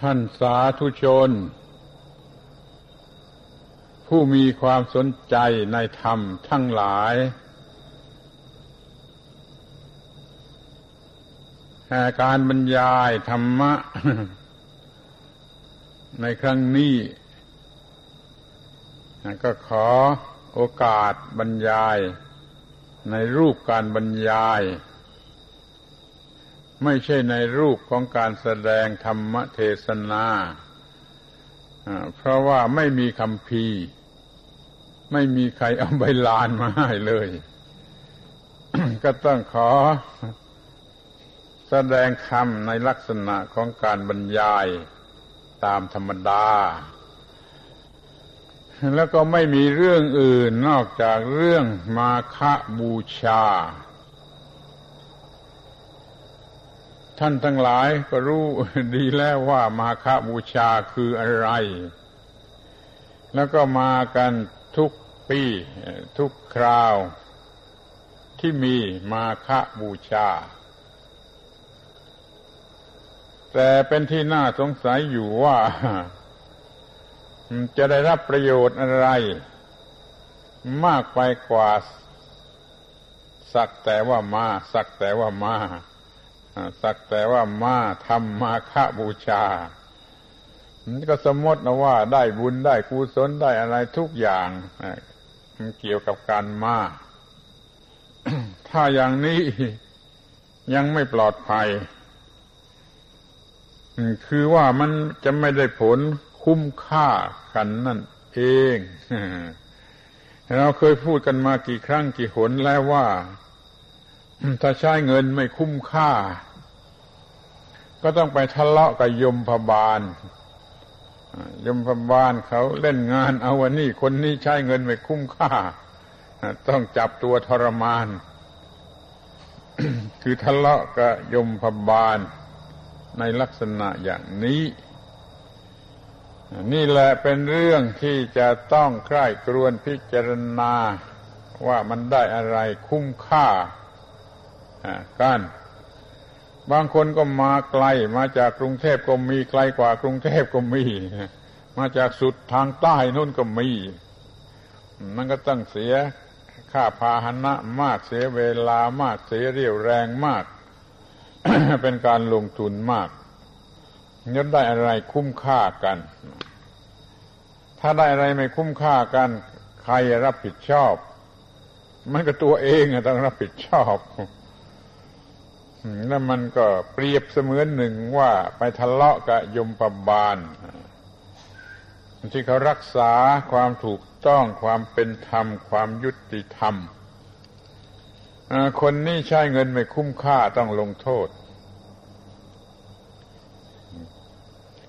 ท่านสาธุชน ผู้มีความสนใจในธรรมทั้งหลาย การบรรยายธรรมะ ในครั้งนี้ ก็ขอโอกาสบรรยายในรูปการบรรยาย ไม่ใช่ในรูปของการแสดงธรรมเทศนาเพราะว่าไม่มีคำพีไม่มีใครเอาใบลานมาให้เลย ก็ต้องขอ แสดงคำในลักษณะของการบรรยายตามธรรมดา แล้วก็ไม่มีเรื่องอื่นนอกจากเรื่องมาคบูชา ท่านทั้งหลายก็รู้ดีแล้วว่ามาคบูชาคืออะไร แล้วก็มากันทุกปี ทุกคราว ที่มีมาคบูชา แต่เป็นที่น่าสงสัยอยู่ว่า จะได้รับประโยชน์อะไร มากไปกว่า สักแต่ว่ามา สักแต่ว่ามา สักแต่ว่ามาทำมาฆบูชาก็สมมตินะว่าได้บุญได้กุศลได้อะไรทุกอย่างมันเกี่ยวกับการมา ถ้าอย่างนี้ยังไม่ปลอดภัย คือว่ามันจะไม่ได้ผลคุ้มค่ากันนั่นเอง เราเคยพูดกันมากี่ครั้งกี่หนแล้วว่า ถ้าใช้เงินไม่คุ้มค่า ก็ต้องไปทะเลาะกับยมพบาลยมพบาลเขาเล่นงานเอาวันนี้คนนี้ใช้เงินไม่คุ้มค่า ต้องจับตัวทรมาน คือทะเลาะกับยมพบาลในลักษณะอย่างนี้ นี่แหละเป็นเรื่องที่จะต้องใคร่ครวญพิจารณาว่ามันได้อะไรคุ้มค่า กันบางคนก็มาไกล มาจากกรุงเทพก็มีไกลกว่ากรุงเทพก็มี มาจากสุดทางใต้นู่นก็มีมันก็ต้องเสียค่าพาหนะมากเสียเวลามากเสียเรี่ยวแรงมาก เป็นการลงทุนมากยันได้อะไรคุ้มค่ากัน ถ้าได้อะไรไม่คุ้มค่ากัน ใครรับผิดชอบ มันก็ตัวเองต้องรับผิดชอบ แล้วมันก็เปรียบเสมือนหนึ่งว่าไปทะเลาะกับยมปบาลที่เขารักษาความถูกต้องความเป็นธรรม ความยุติธรรม คนนี้ใช้เงินไม่คุ้มค่าต้องลงโทษ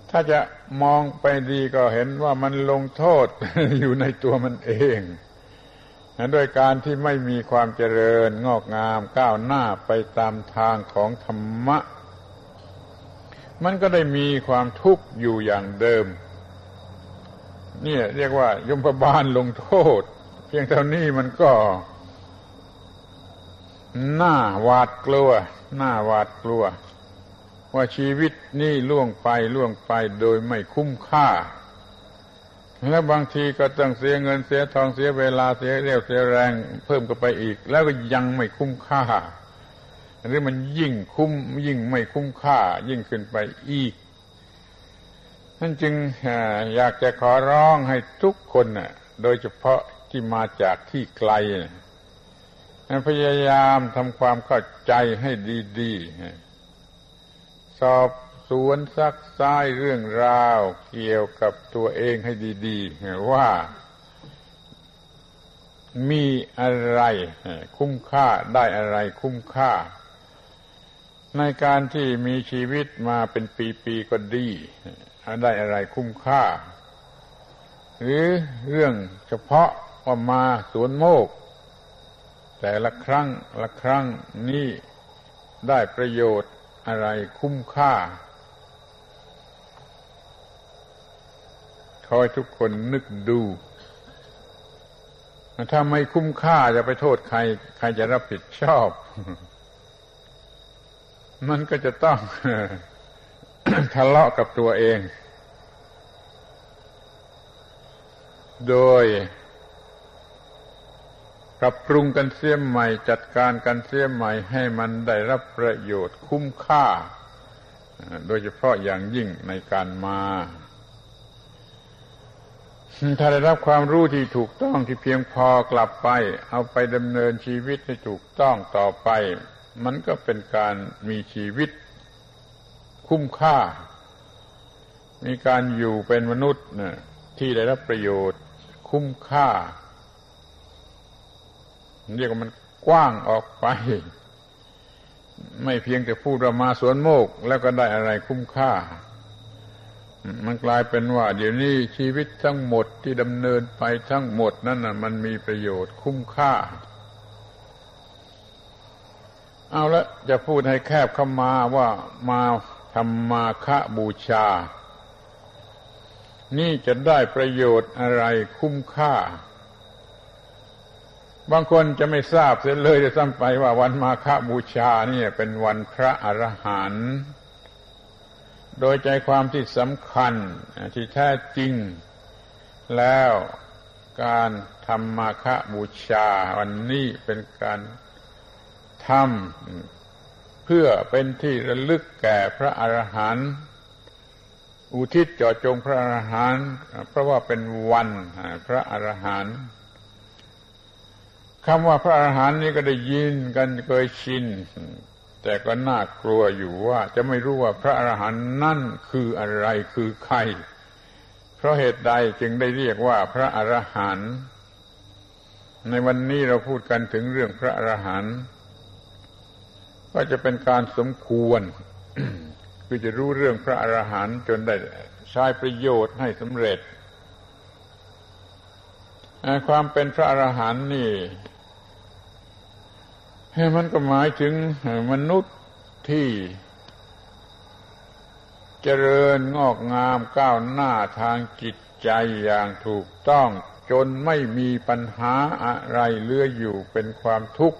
ถ้าจะมองไปดีก็เห็นว่ามันลงโทษอยู่ในตัวมันเอง ด้วยการที่ไม่มีความเจริญงอกงามก้าวหน้าไปตามทางของธรรมะ มันก็ได้มีความทุกข์อยู่อย่างเดิม เนี่ยเรียกว่ายมพบาลลงโทษ เพียงเท่านี้มันก็หน้าหวาดกลัวหน้าหวาดกลัว ว่าชีวิตนี่ล่วงไปล่วงไปโดยไม่คุ้มค่า แล้วบางทีก็ต้องเสียเงินเสียทองเสียเวลาเสียเรี่ยวเสียแรง เพิ่มกันไปอีก แล้วก็ยังไม่คุ้มค่าหรือมันยิ่งคุ้มยิ่งไม่คุ้มค่า ยิ่งขึ้นไปอีกนั่นจึงอยากจะขอร้องให้ทุกคนโดยเฉพาะที่มาจากที่ไกลพยายามทำความเข้าใจให้ดี ๆ สอบ สวนซักซ้ายเรื่องราวเกี่ยวกับตัวเองให้ดีๆ ว่ามีอะไร คุ้มค่าได้อะไรคุ้มค่า ในการที่มีชีวิตมาเป็นปีๆก็ดี ได้อะไรคุ้มค่า หรือเรื่องเฉพาะว่ามาสวนโมก แต่ละครั้งละครั้งนี่ได้ประโยชน์อะไรคุ้มค่า คอยทุกคนนึกดู ถ้าไม่คุ้มค่าจะไปโทษใคร ใครจะรับผิดชอบ มันก็จะต้องทะเลาะกับตัวเอง โดยปรับปรุงกันเสียใหม่ จัดการกันเสียใหม่ให้มันได้รับประโยชน์คุ้มค่า โดยเฉพาะอย่างยิ่งในการมา ถ้าได้รับความรู้ที่ถูกต้องที่เพียงพอกลับไป เอาไปดำเนินชีวิตให้ถูกต้องต่อไป มันก็เป็นการมีชีวิตคุ้มค่า มีการอยู่เป็นมนุษย์นที่ได้รับประโยชน์คุ้มค่าเรียกว่ามันกว้างออกไป ไม่เพียงแต่พูดว่ามาสวนโมกแล้วก็ได้อะไรคุ้มค่า มันกลายเป็นว่า เดี๋ยวนี้ชีวิตทั้งหมดที่ดำเนินไปทั้งหมดนั่นน่ะมันมีประโยชน์คุ้มค่า เอาละจะพูดให้แคบเข้ามาว่ามาทำมาคะบูชา นี่จะได้ประโยชน์อะไรคุ้มค่า บางคนจะไม่ทราบเสียเลยจะซ้ำไปว่าวันมาฆบูชานี่เป็นวันพระอรหันต์ โดยใจความที่สำคัญที่แท้จริง แล้วการทำมาฆบูชาวันนี้เป็นการทำเพื่อเป็นที่ระลึกแก่พระอรหันต์อุทิศจ่อจงพระอรหันต์เพราะว่าเป็นวันพระอรหันต์คำว่าพระอาหารนี้ก็ได้ยินกันเคยชิน แต่ก็น่ากลัวอยู่ว่าจะไม่รู้ว่าพระอรหันต์นั่นคืออะไรคือใคร เพราะเหตุใดจึงได้เรียกว่าพระอรหันต์ในวันนี้เราพูดกันถึงเรื่องพระอรหันต์ก็จะเป็นการสมควร คือจะรู้เรื่องพระอรหันต์จนได้ใช้ประโยชน์ให้สำเร็จความเป็นพระอรหันต์นี่ มันก็หมายถึงมนุษย์ที่เจริญงอกงามก้าวหน้าทางจิตใจอย่างถูกต้องจนไม่มีปัญหาอะไรเลืออยู่เป็นความทุกข์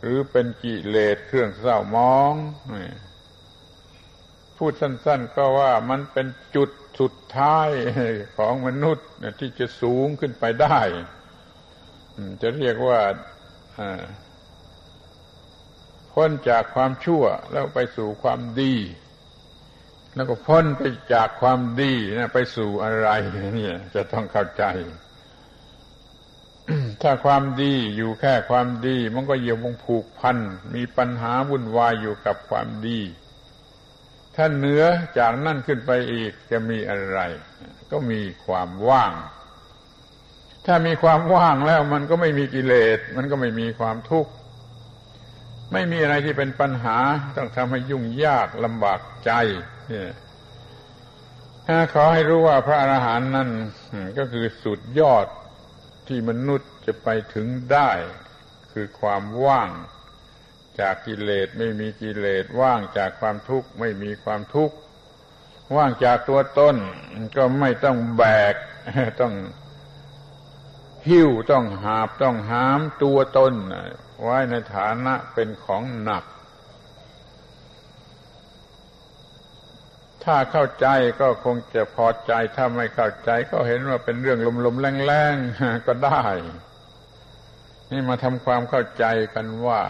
หรือเป็นกิเลสเครื่องเศร้ามองพูดสั้น ๆ ก็ว่ามันเป็นจุดสุดท้ายของมนุษย์ที่จะสูงขึ้นไปได้ จะเรียกว่า พ้นจากความชั่วแล้วไปสู่ความดี แล้วก็พ้นไปจากความดีนะไปสู่อะไรเนี่ย จะต้องเข้าใจ ถ้าความดีอยู่แค่ความดี มันก็เยี่ยวงผูกพัน มีปัญหาวุ่นวายอยู่กับความดี ถ้าเหนือจากนั่นขึ้นไปอีกจะมีอะไร ก็มีความว่าง ถ้ามีความว่างแล้วมันก็ไม่มีกิเลส มันก็ไม่มีความทุกข์ ไม่มีอะไรที่เป็นปัญหาต้องทำให้ยุ่งยากลำบากใจเนี่ยขอให้รู้ว่าพระอรหันต์นั่นก็คือสุดยอดที่มนุษย์จะไปถึงได้ คือความว่างจากกิเลสไม่มีกิเลสว่างจากความทุกข์ไม่มีความทุกข์ว่างจากตัวต้นก็ไม่ต้องแบก ต้องหิ้วต้องหาบต้องหามตัวตน ไว้ในฐานะเป็นของหนัก ถ้าเข้าใจก็คงจะพอใจ ถ้าไม่เข้าใจก็เห็นว่าเป็นเรื่องลมๆแรงๆก็ได้ นี่มาทำความเข้าใจกันว่า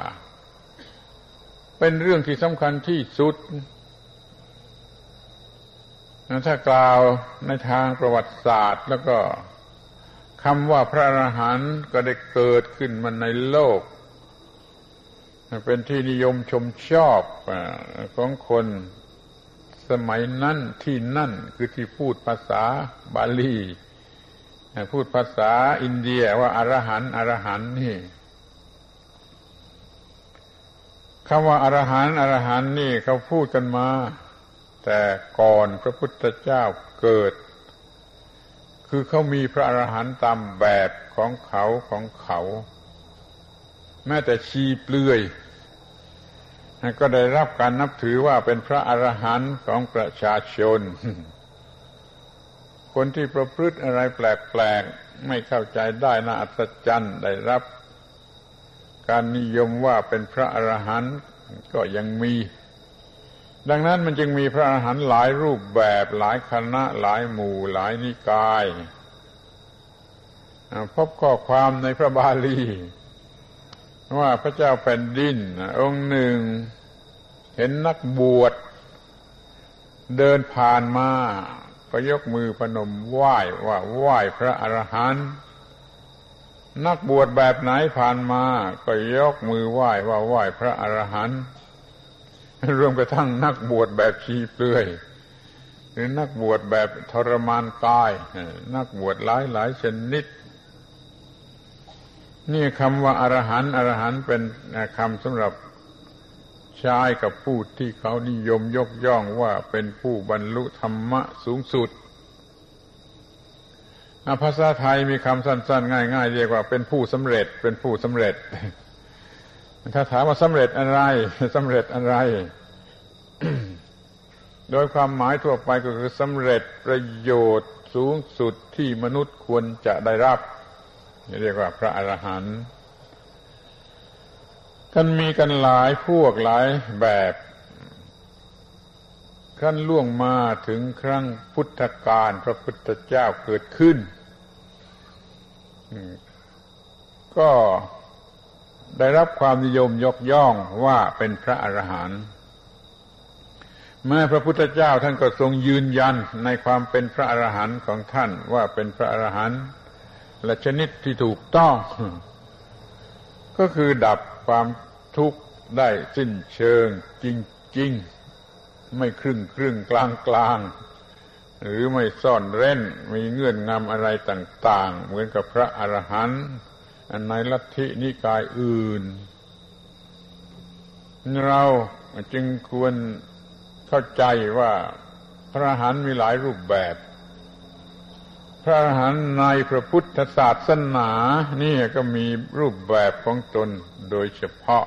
เป็นเรื่องที่สำคัญที่สุดถ้ากล่าวในทางประวัติศาสตร์แล้วก็คำว่าพระอรหันต์ก็ได้เกิดขึ้นมาในโลก เป็นที่นิยมชมชอบของคนสมัยนั้นที่นั่นคือที่พูดภาษาบาลีพูดภาษาอินเดียว่าอารหันต์อรหันต์นี่คำว่าอารหันต์อรหันต์นี่เขาพูดกันมา แต่ก่อนพระพุทธเจ้าเกิด คือเขามีพระอรหันต์ตามแบบของเขาของเขา แม้แต่ชีเปลือยก็ได้รับการนับถือว่าเป็นพระอรหันต์ของประชาชน คนที่ประพฤติอะไรแปลกๆ ไม่เข้าใจได้น่าอัศจรรย์ได้รับ การนิยมว่าเป็นพระอรหันต์ก็ยังมี ดังนั้นมันจึงมีพระอรหันต์หลายรูปแบบหลายคณะหลายหมู่หลายนิกาย พบข้อความในพระบาลี ว่าพระเจ้าแผ่นดิน องค์หนึ่ง เห็นนักบวช เดินผ่านมา ก็ยกมือพนมไหว้ว่าไหว้พระอรหันต์นักบวชแบบไหนผ่านมา ก็ยกมือไหว้ว่าไหว้พระอรหันต์รวมกระทั่งนักบวชแบบชีเปลือย หรือนักบวชแบบทรมานกาย นักบวชหลายหลายชนิด นี่คำว่าอารหันต์อรหันต์เป็นคำสำหรับใช้กับผู้ที่เขานิยมยกย่องว่าเป็นผู้บรรลุธรรมะสูงสุดภาษาไทยมีคำสั้นๆ ง่ายๆเรียกว่าเป็นผู้สำเร็จ เป็นผู้สำเร็จ ถ้าถามว่าสำเร็จอะไรสำเร็จอะไร โดยความหมายทั่วไปก็คือสำเร็จประโยชน์สูงสุดที่มนุษย์ควรจะได้รับ เรียกว่าพระอรหันต์กันมีกันหลายพวกหลายแบบขั้นล่วงมาถึงครั้งพุทธกาลพระพุทธเจ้าเกิดขึ้น ก็ได้รับความนิยมยกย่องว่าเป็นพระอรหันต์แม้พระพุทธเจ้าท่านก็ทรงยืนยันในความเป็นพระอรหันต์ของท่านว่าเป็นพระอรหันต์ และชนิดที่ถูกต้อง ก็คือดับความทุกข์ได้สิ้นเชิงจริง ๆ ไม่ครึ่งครึ่งกลางกลางหรือไม่ซ่อนเร้นมีเงื่อนงำอะไรต่าง ๆ เหมือนกับพระอรหันต์ในลัทธินิกายอื่น เราจึงควรเข้าใจว่าพระอรหันต์มีหลายรูปแบบ พระอรหันต์ในพระพุทธศาสนานี่ก็มีรูปแบบของตนโดยเฉพาะ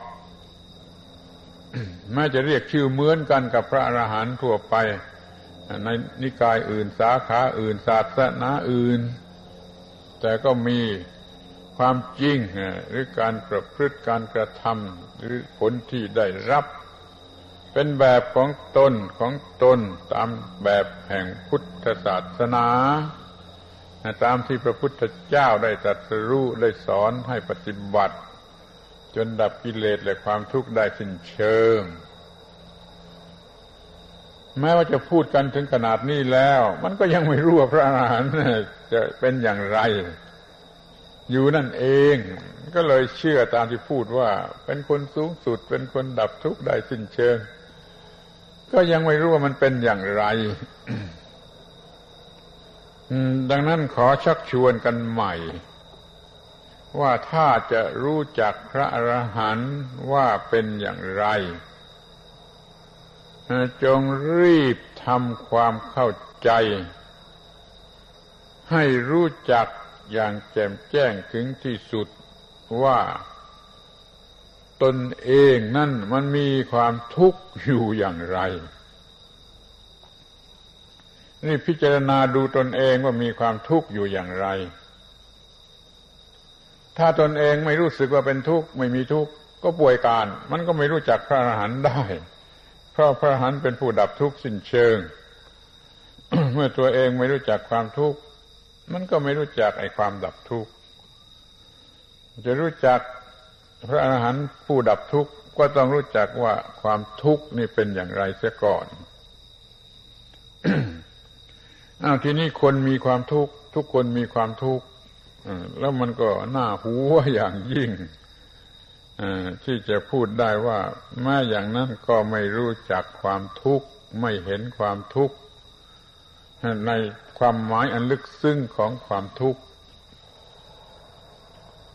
แม้จะเรียกชื่อเหมือนกันกับพระอรหันต์ทั่วไป ในนิกายอื่นสาขาอื่นศาสนาอื่น แต่ก็มีความจริงหรือการประพฤติการกระทำหรือผลที่ได้รับ เป็นแบบของตนของตนตามแบบแห่งพุทธศาสนา ตามที่พระพุทธเจ้าได้ตรัสรู้ได้สอนให้ปฏิบัติ จนดับกิเลสและความทุกข์ได้สิ้นเชิง แม้ว่าจะพูดกันถึงขนาดนี้แล้ว มันก็ยังไม่รู้ว่าพระอรหันต์จะเป็นอย่างไร อยู่นั่นเองก็เลยเชื่อตามที่พูดว่า เป็นคนสูงสุดเป็นคนดับทุกข์ได้สิ้นเชิง ก็ยังไม่รู้ว่ามันเป็นอย่างไร ดังนั้นขอชักชวนกันใหม่ ว่าถ้าจะรู้จักพระอรหันต์ว่าเป็นอย่างไร จงรีบทำความเข้าใจ ให้รู้จักอย่างแจ่มแจ้งถึงที่สุดว่าตนเองนั่นมันมีความทุกข์อยู่อย่างไร นี่พิจารณาดูตนเองว่ามีความทุกข์อยู่อย่างไร ถ้าตนเองไม่รู้สึกว่าเป็นทุกข์ไม่มีทุกข์ก็ป่วยการ มันก็ไม่รู้จักพระอรหันต์ได้ เพราะพระอรหันต์เป็นผู้ดับทุกข์สิ้นเชิง เมื่อตัวเองไม่รู้จักความทุกข์ มันก็ไม่รู้จักไอ้ความดับทุกข์ จะรู้จักพระอรหันต์ผู้ดับทุกข์ก็ต้องรู้จักว่าความทุกข์นี่เป็นอย่างไรเสียก่อน อ้าวทีนี้คนมีความทุกข์ทุกคนมีความทุกข์แล้วมันก็น่าหัวอย่างยิ่งที่จะพูดได้ว่าแม้อย่างนั้นก็ไม่รู้จักความทุกข์ ไม่เห็นความทุกข์ ในความหมายอันลึกซึ้งของความทุกข์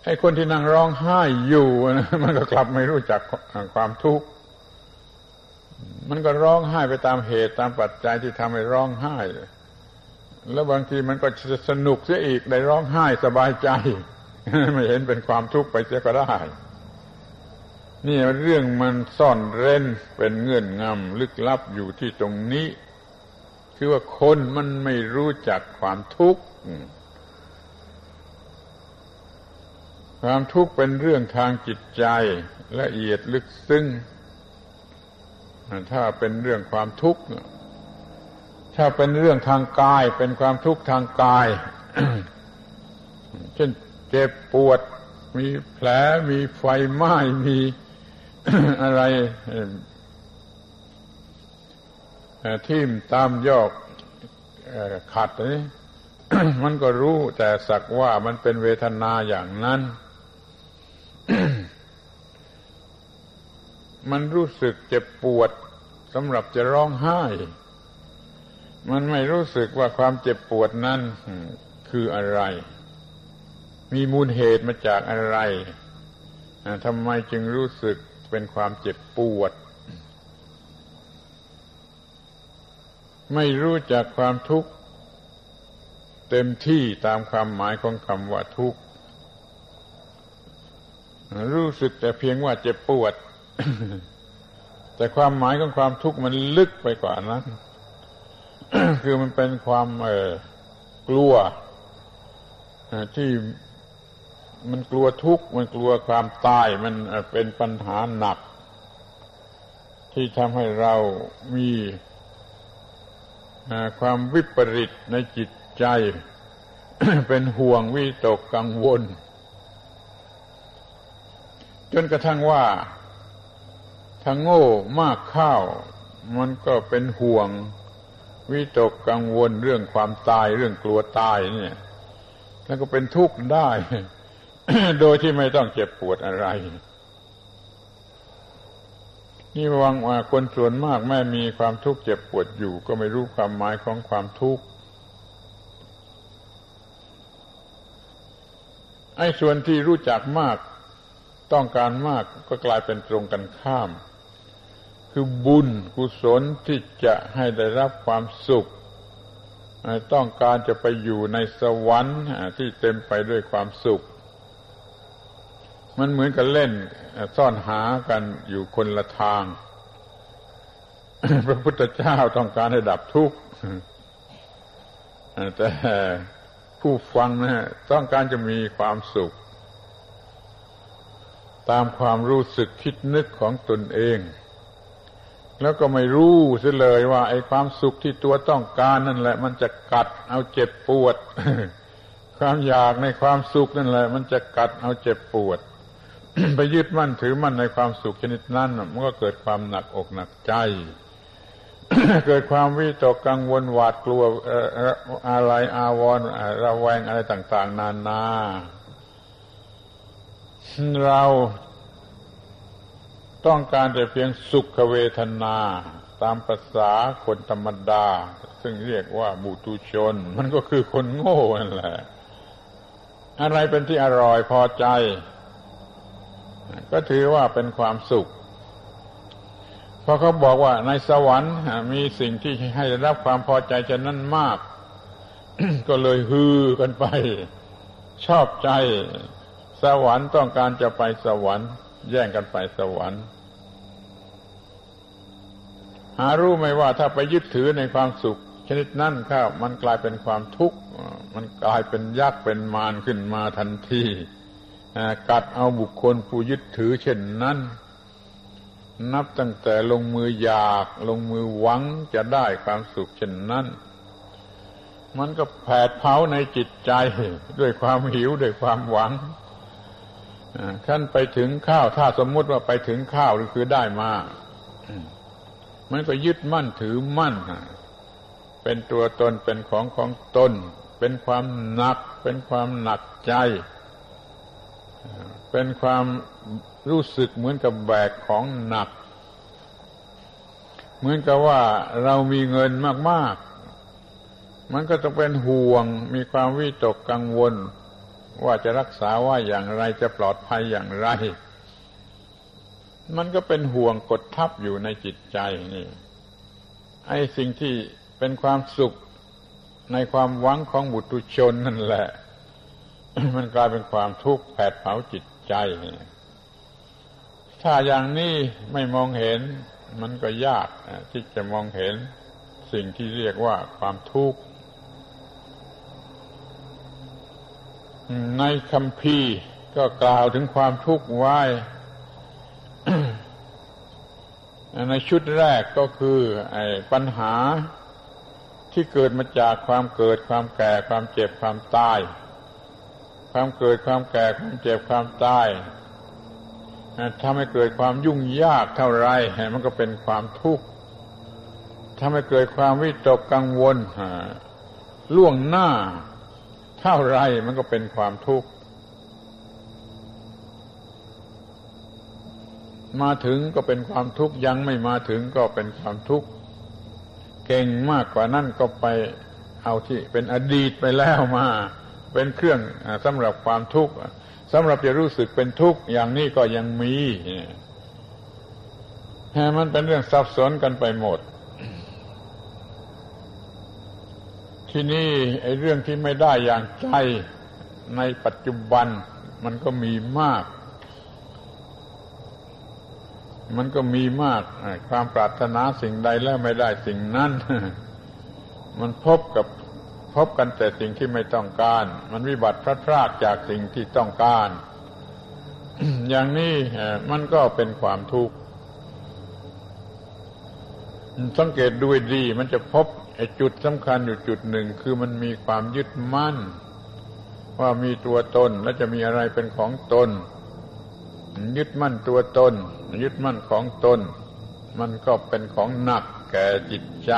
ไอ้คนที่นั่งร้องไห้อยู่มันก็กลับไม่รู้จักความทุกข์ มันก็ร้องไห้ไปตามเหตุตามปัจจัยที่ทำให้ร้องไห้ แล้วบางทีมันก็สนุกเสียอีกได้ร้องไห้สบายใจ ไม่เห็นเป็นความทุกข์ไปเสียก็ได้ นี่เรื่องมันซ่อนเร้นเป็นเงื่อนงำลึกลับอยู่ที่ตรงนี้ คือว่าคนมันไม่รู้จักความทุกข์ความทุกข์เป็นเรื่องทางจิตใจละเอียดลึกซึ้งถ้าเป็นเรื่องความทุกข์ ถ้าเป็นเรื่องทางกายเป็นความทุกข์ทางกาย เช่นเจ็บปวด มีแผลมีไฟไหม้มีอะไรทิ่มตามยอกขัดนี่มันก็รู้แต่สักว่ามันเป็นเวทนาอย่างนั้น มันรู้สึกเจ็บปวดสำหรับจะร้องไห้ มันไม่รู้สึกว่าความเจ็บปวดนั้นคืออะไร มีมูลเหตุมาจากอะไรทำไมจึงรู้สึกเป็นความเจ็บปวด ไม่รู้จักความทุกข์ เต็มที่ตามความหมายของคำว่าทุกข์ รู้สึกแต่เพียงว่าเจ็บปวด แต่ความหมายของความทุกข์มันลึกไปกว่านั้น คือมันเป็นความเออกลัวที่มันกลัวทุกข์มันกลัวความตายมันเป็นปัญหาหนัก ที่ทำให้เรามีความวิปริตในจิตใจ เป็นห่วงวิตกกังวล จนกระทั่งว่าถ้าโง่มากข้าว มันก็เป็นห่วง วิตกกังวลเรื่องความตายเรื่องกลัวตายเนี่ย แล้วก็เป็นทุกข์ได้ โดยที่ไม่ต้องเจ็บปวดอะไร นี่วังว่าคนส่วนมากแม่มีความทุกข์เจ็บปวดอยู่ ก็ไม่รู้ความหมายของความทุกข์ไอ้ส่วนที่รู้จักมาก ต้องการมากก็กลายเป็นตรงกันข้าม คือบุญกุศลที่จะให้ได้รับความสุข ต้องการจะไปอยู่ในสวรรค์ที่เต็มไปด้วยความสุข มันเหมือนกับเล่นซ่อนหากันอยู่คนละทาง พระพุทธเจ้าต้องการให้ดับทุกข์แต่ผู้ฟังนะต้องการจะมีความสุข ตามความรู้สึกคิดนึกของตนเอง แล้วก็ไม่รู้เสียเลยว่า ไอ้ความสุขที่ตัวต้องการนั่นแหละ มันจะกัดเอาเจ็บปวด ความอยากในความสุขนั่นแหละ มันจะกัดเอาเจ็บปวด ไปยึดมั่นถือมั่นในความสุขชนิดนั้นมันก็เกิดความหนักอกหนักใจ เกิดความวิตกกังวลหวาดกลัวอะไรอาวรณ์ระแวงอะไรต่าง ๆ นานาเรา ต้องการแต่เพียงสุขเวทนา ตามภาษาคนธรรมดา ซึ่งเรียกว่าบุตุชน มันก็คือคนโง่นั่นแหละ อะไรเป็นที่อร่อยพอใจ ก็ถือว่าเป็นความสุขพอเขาบอกว่าในสวรรค์มีสิ่งที่ให้รับความพอใจจะนั้นมาก ก็เลยฮือกันไป ชอบใจ สวรรค์ต้องการจะไปสวรรค์ แย่งกันไปสวรรค์ หารู้ไหมว่าถ้าไปยึดถือในความสุข ชนิดนั้นข้ามันกลายเป็นความทุกข์ มันกลายเป็นยักษ์เป็นมารขึ้นมาทันทีกัดเอาบุคคลผู้ยึดถือเช่นนั้น นับตั้งแต่ลงมืออยากลงมือหวังจะได้ความสุขเช่นนั้นมันก็แผดเผาในจิตใจด้วยความหิวด้วยความหวัง ขั้นไปถึงข้าวถ้าสมมุติว่าไปถึงข้าวหรือคือได้มา มันก็ยึดมั่นถือมั่น เป็นตัวตนเป็นของของตน เป็นความหนัก เป็นความหนักใจ เป็นความรู้สึกเหมือนกับแบกของหนัก เหมือนกับว่าเรามีเงินมาก ๆ มันก็ต้องเป็นห่วง มีความวิตกกังวล ว่าจะรักษาว่าอย่างไรจะปลอดภัยอย่างไร มันก็เป็นห่วงกดทับอยู่ในจิตใจนี่ไอ้สิ่งที่เป็นความสุขในความหวังของบุตุชนนั่นแหละ มันกลายเป็นความทุกข์แผดเผาจิตใจนี่ถ้าอย่างนี้ไม่มองเห็น มันก็ยากที่จะมองเห็นสิ่งที่เรียกว่าความทุกข์ ในคำพีก็กล่าวถึงความทุกข์ไว้ ในชุดแรกก็คือปัญหาที่เกิดมาจากความเกิดความแก่ความเจ็บความตาย ความเกิดความแก่ความเจ็บความตายถ้าไม่เกิดความยุ่งยากเท่าไรมันก็เป็นความทุกข์ถ้าไม่เกิดความวิตกกังวลล่วงหน้า เท่าไรมันก็เป็นความทุกข์ มาถึงก็เป็นความทุกข์ยังไม่มาถึงก็เป็นความทุกข์ เก่งมากกว่านั้นก็ไปเอาที่เป็นอดีตไปแล้วมา เป็นเครื่องสำหรับความทุกข์สำหรับจะรู้สึกเป็นทุกข์อย่างนี้ก็ยังมีมันเป็นเรื่องซับซ้อนกันไปหมด ที่นี่ไอ้เรื่องที่ไม่ได้อย่างใจในปัจจุบันมันก็มีมาก มันก็มีมาก ความปรารถนาสิ่งใดแล้วไม่ได้สิ่งนั้น มันพบกับพบกันแต่สิ่งที่ไม่ต้องการ มันวิบัติพลาดพลาดจากสิ่งที่ต้องการ อย่างนี้มันก็เป็นความทุกข์สังเกตดูดี มันจะพบ ไอจุดสำคัญอยู่จุดหนึ่งคือมันมีความยึดมั่น ว่ามีตัวตนและจะมีอะไรเป็นของตน ยึดมั่นตัวตน ยึดมั่นของตน มันก็เป็นของหนักแก่จิตใจ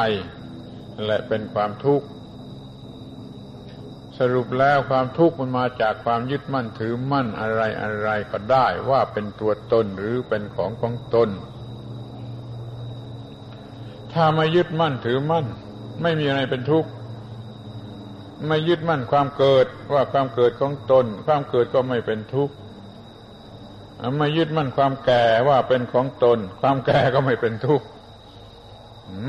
และเป็นความทุกข์สรุปแล้วความทุกข์มันมาจากความยึดมั่นถือมั่นอะไรอะไรก็ได้ว่าเป็นตัวตนหรือเป็นของของตน ถ้าไม่ยึดมั่นถือมั่น ไม่มีอะไรเป็นทุกข์ไม่ยึดมั่นความเกิดว่าความเกิดของตน ความเกิดก็ไม่เป็นทุกข์ไม่ยึดมั่นความแก่ว่าเป็นของตน ความแก่ก็ไม่เป็นทุกข์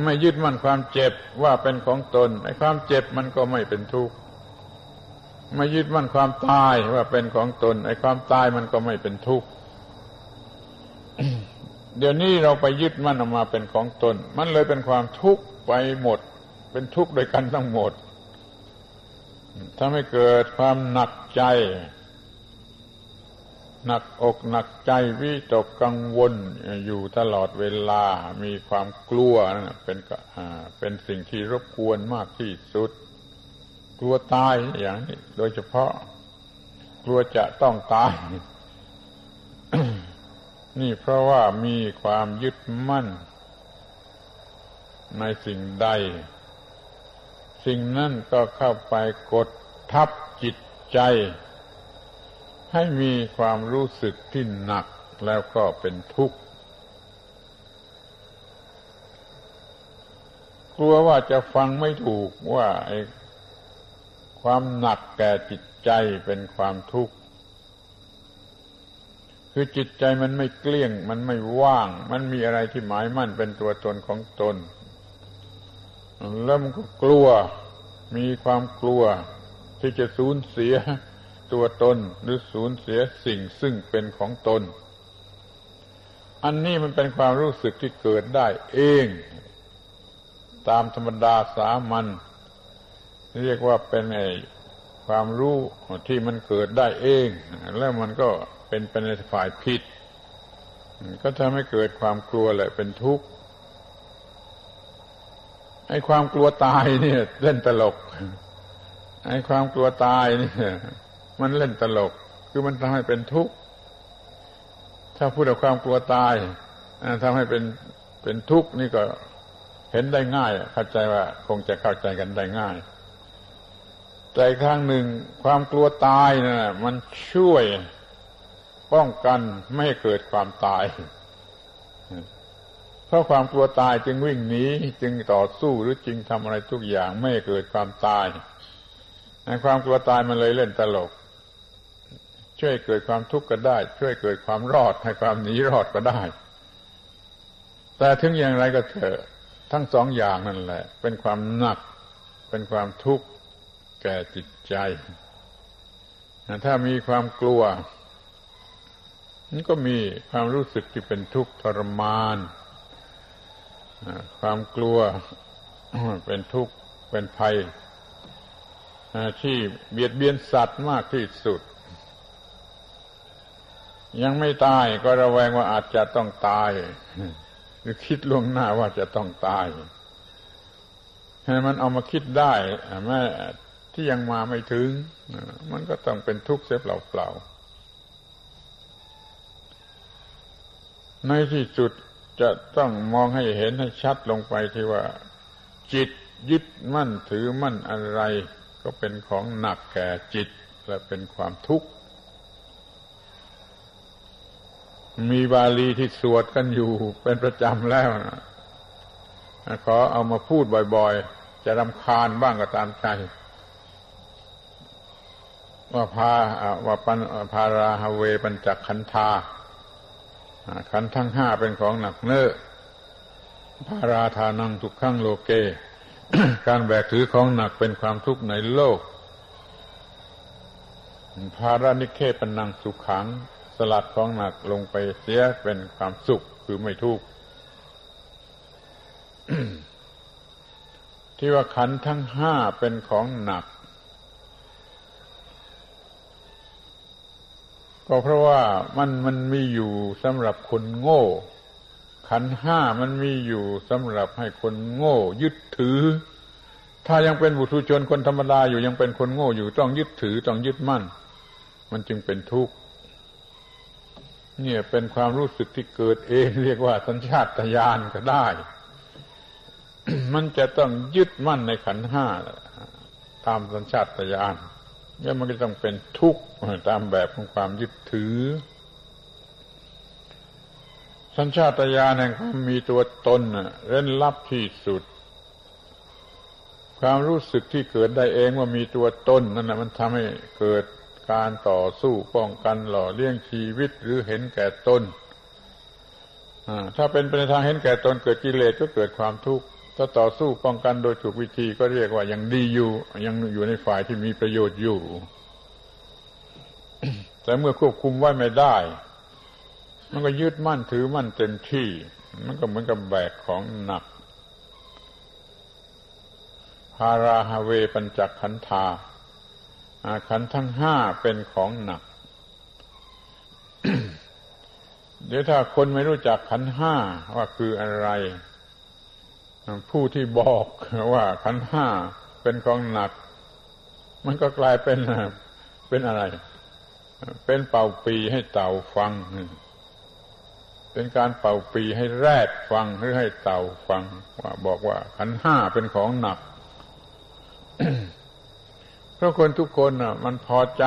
ไม่ยึดมั่นความเจ็บว่าเป็นของตนไอ้ความเจ็บมันก็ไม่เป็นทุกข์ไม่ยึดมั่นความตายว่าเป็นของตนไอ้ความตายมันก็ไม่เป็นทุกข์เดี๋ยวนี้เราไปยึดมั่นออกมาเป็นของตน มันเลยเป็นความทุกข์ไปหมด เป็นทุกข์โดยกันทั้งหมดถ้าไม่เกิดความหนักใจ หนักอกหนักใจวิตกกังวลอยู่ตลอดเวลามีความกลัวเป็นเป็นสิ่งที่รบกวนมากที่สุด กลัวตายอย่างนี้ โดยเฉพาะ กลัวจะต้องตาย นี่เพราะว่ามีความยึดมั่น ในสิ่งใด สิ่งนั้นก็เข้าไปกดทับจิตใจ ให้มีความรู้สึกที่หนักแล้วก็เป็นทุกข์ กลัวว่าจะฟังไม่ถูกว่าไอ้ความหนักแก่จิตใจเป็นความทุกข์ คือจิตใจมันไม่เกลี้ยง มันไม่ว่าง มันมีอะไรที่หมายมั่นเป็นตัวตนของตน แล้วมันก็กลัว มีความกลัว ที่จะสูญเสียตัวตนหรือสูญเสียสิ่งซึ่งเป็นของตน อันนี้มันเป็นความรู้สึกที่เกิดได้เอง ตามธรรมดาสามัญเรียกว่าเป็นไอความรู้ที่มันเกิดได้เอง แล้วมันก็เป็นไปในฝ่ายผิด ก็ทำให้เกิดความกลัวแหละเป็นทุกข์ ไอ้ความกลัวตายเนี่ย เล่นตลก ไอ้ความกลัวตายเนี่ย มันเล่นตลก คือมันทำให้เป็นทุกข์ ถ้าพูดถึงความกลัวตายทำให้เป็นเป็นทุกข์นี่ก็เห็นได้ง่ายเข้าใจว่าคงจะเข้าใจกันได้ง่าย แต่ครั้งหนึ่งความกลัวตายนะ่ะมันช่วยป้องกันไม่ให้เกิดความตาย เพราะความกลัวตายจึงวิ่งหนีจึงต่อสู้หรือจึงทำอะไรทุกอย่างไม่เกิดความตายความกลัวตายมันเลยเล่นตลก ช่วยเกิดความทุกข์ก็ได้ ช่วยเกิดความรอดให้ความหนีรอดก็ได้ แต่ถึงอย่างไรก็เถอะทั้งสองอย่างนั่นแหละ เป็นความหนัก เป็นความทุกข์แก่จิตใจ ถ้ามีความกลัวมันก็มีความรู้สึกที่เป็นทุกข์ทรมาน ความกลัวเป็นทุกข์เป็นภัยที่เบียดเบียนสัตว์มากที่สุด ยังไม่ตายก็ระแวงว่าอาจจะต้องตาย หรือคิดล่วงหน้าว่าจะต้องตายให้มันเอามาคิดได้แม้ที่ยังมาไม่ถึง มันก็ต้องเป็นทุกข์เสียเปล่าๆในที่สุด จะต้องมองให้เห็นให้ชัดลงไปที่ว่า จิตยึดมั่นถือมั่นอะไร ก็เป็นของหนักแก่จิตและเป็นความทุกข์ มีบาลีที่สวดกันอยู่เป็นประจำแล้วนะขอเอามาพูดบ่อยๆ จะรำคาญบ้างก็ตามใจ ว่าพาว่าปันพาราฮเวปัญจขันธา ขันทั้งห้าเป็นของหนักเน้อพาราธานังทุกขังโลเก การแบกถือของหนักเป็นความทุกข์ในโลก ภารานิเคปนังสุขขัง สลัดของหนักลงไปเสียเป็นความสุขคือไม่ทุกข์ที่ว่าขันทั้งห้าเป็นของหนัก ก็เพราะว่ามันมันมีอยู่สำหรับคนโง่ ขันห้ามันมีอยู่สำหรับให้คนโง่ ยึดถือ ถ้ายังเป็นบุตุชนคนธรรมดาอยู่ยังเป็นคนโง่อยู่ต้องยึดถือต้องยึดมั่น มันจึงเป็นทุกข์เนี่ยเป็นความรู้สึกที่เกิดเองเรียกว่าสัญชาตญาณก็ได้ มันจะต้องยึดมั่นในขันห้าตามสัญชาตญาณ แล้วมันก็ต้องเป็นทุกข์ตามแบบของความยึดถือ สัญชาตญาณแห่งความมีตัวตนเร้นลับที่สุด ความรู้สึกที่เกิดได้เองว่ามีตัวตนนั่นแหละมันทำให้เกิดการต่อสู้ป้องกันหล่อเลี้ยงชีวิตหรือเห็นแก่ตนถ้าเป็นไปในทางเห็นแก่ตนเกิดกิเลสก็เกิดความทุกข์ ถ้าต่อสู้ป้องกันโดยถูกวิธีก็เรียกว่ายังดีอยู่ ยังอยู่ในฝ่ายที่มีประโยชน์อยู่ แต่เมื่อควบคุมไว้ไม่ได้ มันก็ยึดมั่นถือมั่นเต็มที่ มันก็เหมือนกับแบกของหนักพาราฮาเวปัญจขันธาขันทั้งห้าเป็นของหนัก เดี๋ยวถ้าคนไม่รู้จักขันห้าว่าคืออะไร ผู้ที่บอกว่าขันห้าเป็นของหนัก มันก็กลายเป็นเป็นอะไร เป็นเป่าปีให้เต่าฟัง เป็นการเป่าปีให้แรดฟังหรือให้เต่าฟัง ว่าบอกว่าขันห้าเป็นของหนัก เพราะคนทุกคนอะ มันพอใจ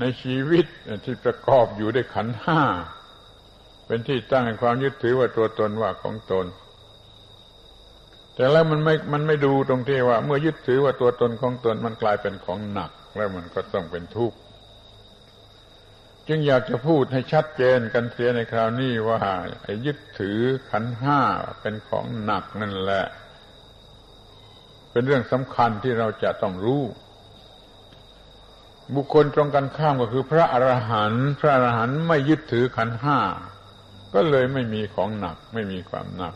ในชีวิตที่ประกอบอยู่ด้วยขันห้า เป็นที่ตั้งแห่งความยึดถือว่าตัวตนว่าของตน แต่แล้วมันไม่มันไม่ดูตรงที่ว่า เมื่อยึดถือว่าตัวตนของตนมันกลายเป็นของหนัก แล้วมันก็ต้องเป็นทุกข์จึงอยากจะพูดให้ชัดเจนกันเสียในคราวนี้ว่าไอ้ยึดถือขันห้าเป็นของหนักนั่นแหละ เป็นเรื่องสำคัญที่เราจะต้องรู้ บุคคลตรงกันข้ามก็คือ พระอรหันต์พระอรหันต์ไม่ยึดถือขันห้าก็เลยไม่มีของหนัก ไม่มีความหนัก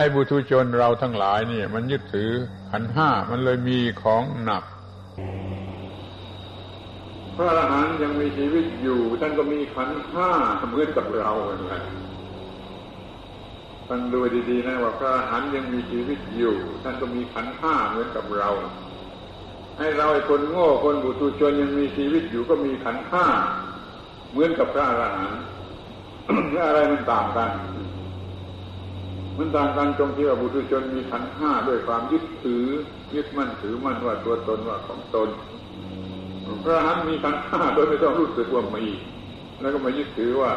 ไอ้บุตุชนเราทั้งหลายนี่มันยึดถือขันห้ามันเลยมีของหนัก พระอรหันต์ยังมีชีวิตอยู่ท่านก็มีขันห้าเหมือนกับเราเหมือนกันฟังดูดีๆนะว่าพระอรหันต์ยังมีชีวิตอยู่ ท่านก็มีขันห้าเหมือนกับเรา ให้เราไอ้คนโง่คนบุตุชนยังมีชีวิตอยู่ก็มีขันห้าเหมือนกับพระอรหันต์อะไรมันต่างกัน มันต่างกันตรงที่ว่าบุตรชนมีขันห้าด้วยความยึดถือ ยึดมั่นถือมั่นว่าตัวตนว่าของตนพระหันมีขันห้าโดยไม่ต้องรู้สึกว่ามีแล้วก็มายึดถือว่า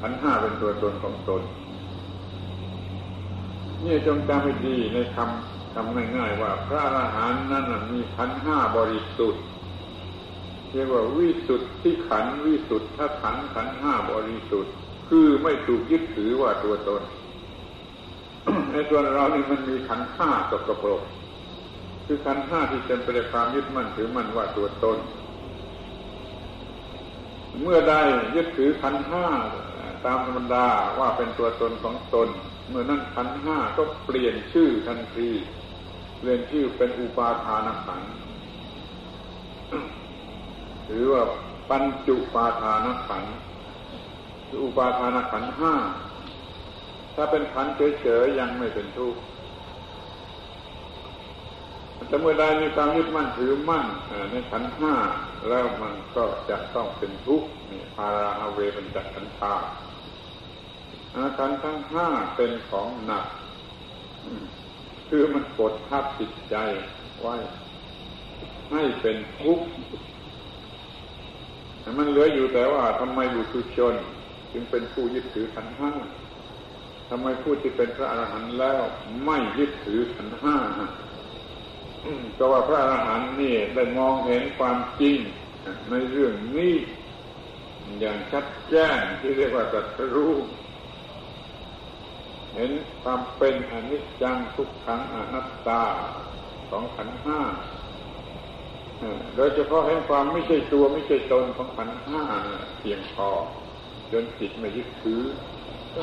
ขันห้าเป็นตัวตนของตนนี่จงจำให้ดีในคำคำง่ายๆว่า พระอรหันต์นั้นมีขันห้าบริสุทธิ์เรียกว่าวิสุทธิขันวิสุทธขันขันห้าบริสุทธิ์คือไม่ถูกยึดถือว่าตัวตน ในตัวเรานี่มันมีขันห้าตกกระปรกคือขันห้าที่เต็มไปด้วยความยึดมั่นถือมั่นว่าตัวตน เมื่อได้ยึดถือขันห้าตามธรรมดาว่าเป็นตัวตนของตน เมื่อนั้นขันห้าก็เปลี่ยนชื่อทันทีเปลี่ยนชื่อเป็นอุปาทานขันหรือว่าปัญจุปาทานขันคืออุปาทานขันห้า ถ้าเป็นขันเฉยๆยังไม่เป็นทุกข์แต่เมื่อใดมีความยึดมั่นถือมั่นในขันห้าแล้วมันก็จะต้องเป็นทุกข์นี่พาราฮาเวเป็นจักขันธาขันทั้งห้าเป็นของหนัก คือมันกดทับจิตใจไว้ ให้เป็นทุกข์มันเหลืออยู่แต่ว่าทำไมบุตุชน จึงเป็นผู้ยึดถือขันห้า ทำไมผู้ที่เป็นพระอรหันต์แล้วไม่ยึดถือขันห้าก็ว่าพระอรหันต์นี่ได้มองเห็นความจริงในเรื่องนี้ อย่างชัดแจ้งที่เรียกว่าตรัสรู้เห็นความเป็นอนิจจังทุกขังอนัตตาของขันห้าโดยเฉพาะเห็นความไม่ใช่ตัวไม่ใช่ตนของขันห้าเพียงพอจนจิตไม่ยึดถือ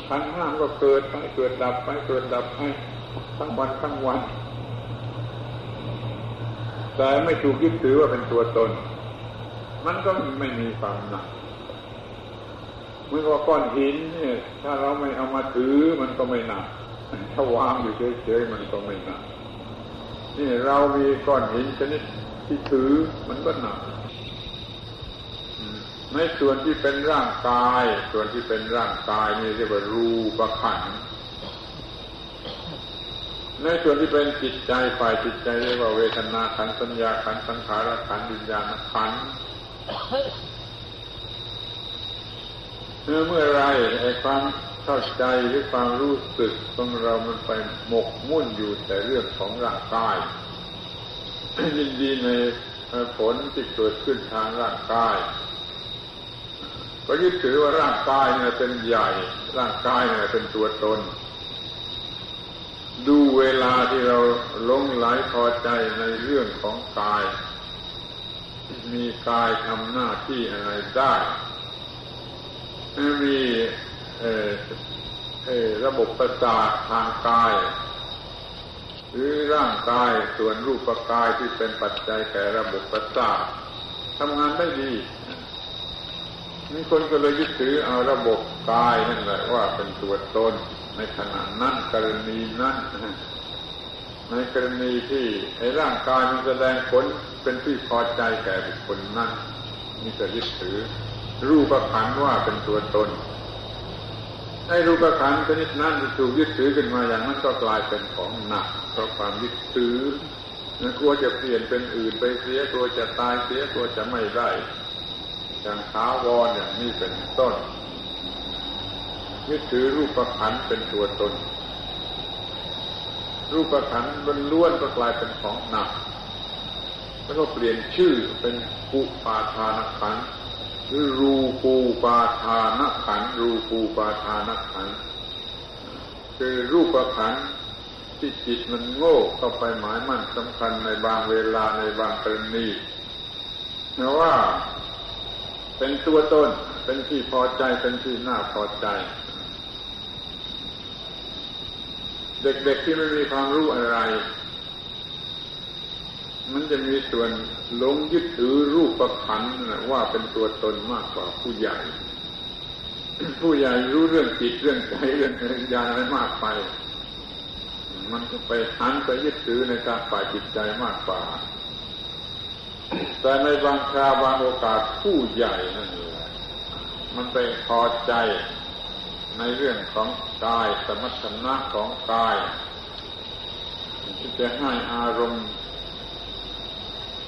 ขันห้าก็เกิดไปเกิดดับไปเกิดดับไปทั้งวันทั้งวัน แต่ไม่ถูกยึดถือว่าเป็นตัวตน มันก็ไม่มีความหนักเมื่อว่าก้อนหินเนี่ยถ้าเราไม่เอามาถือมันก็ไม่หนักถ้าวางอยู่เฉยๆมันก็ไม่หนักนี่เรามีก้อนหินชนิดที่ถือมันก็หนัก ในส่วนที่เป็นร่างกาย ส่วนที่เป็นร่างกายนี่เรียกว่ารูปขันในส่วนที่เป็นจิตใจฝ่ายจิตใจเรียกว่าเวทนาขันสัญญาขันสังขารขันวิญญาณขันเมื่อเมื่อไรไอ้ความเข้าใจหรือความรู้สึกของเรามันไปหมกมุ่นอยู่แต่เรื่องของร่างกายยินดีในผลที่เกิดขึ้นทางร่างกาย ก็ยึดถือว่าร่างกายเนี่ยเป็นใหญ่ ร่างกายเนี่ยเป็นตัวตน ดูเวลาที่เราลงไหลพอใจในเรื่องของกาย มีกายทำหน้าที่อะไรได้มีระบบประสาททางกาย หรือร่างกายส่วนรูปกายที่เป็นปัจจัยแก่ระบบประสาททำงานได้ดี มีคนก็เลยยึดถือเอาระบบกายนั่นแหละว่าเป็นตัวตนในขณะนั้นกรณีนั้นในกรณีที่ไอ้ร่างกายมันแสดงผลเป็นที่พอใจแก่บุคคลนั้นนี่จะยึดถือ รูปขันว่าเป็นตัวตนไอ้รูปขันชนิดนั้นถูกยึดถือขึ้นมาอย่างนั้นก็กลายเป็นของหนักเพราะความยึดถือกลัวจะเปลี่ยนเป็นอื่นไปเสียกลัวจะตายเสียกลัวจะไม่ได้ อย่างท้าวรอย่างนี้เป็นต้นยึดถือรูปขันเป็นตัวตน รูปขันบรรล้วนก็กลายเป็นของหนัก แล้วก็เปลี่ยนชื่อเป็นปุปาทานขันหรือรูปูปาทานขันรูปูปาทานขันคือรูปขันที่จิตมันโง่เข้าไปหมายมั่นสำคัญในบางเวลาในบางกรณีเพราะว่า เป็นตัวตนเป็นที่พอใจเป็นที่น่าพอใจ เด็กๆที่ไม่มีความรู้อะไร มันจะมีส่วนหลงยึดถือรูปประคันว่าเป็นตัวตนมากกว่าผู้ใหญ่ ผู้ใหญ่รู้เรื่องจิตเรื่องใจเรื่องปัญญาอะไรมากไป มันก็ไปหันไปยึดถือในการฝ่ายจิตใจมากกว่า แต่ในบางคราบางโอกาสผู้ใหญ่นั่นแหละมันไปพอใจในเรื่องของกายสมรรถนะของกายที่จะให้อารมณ์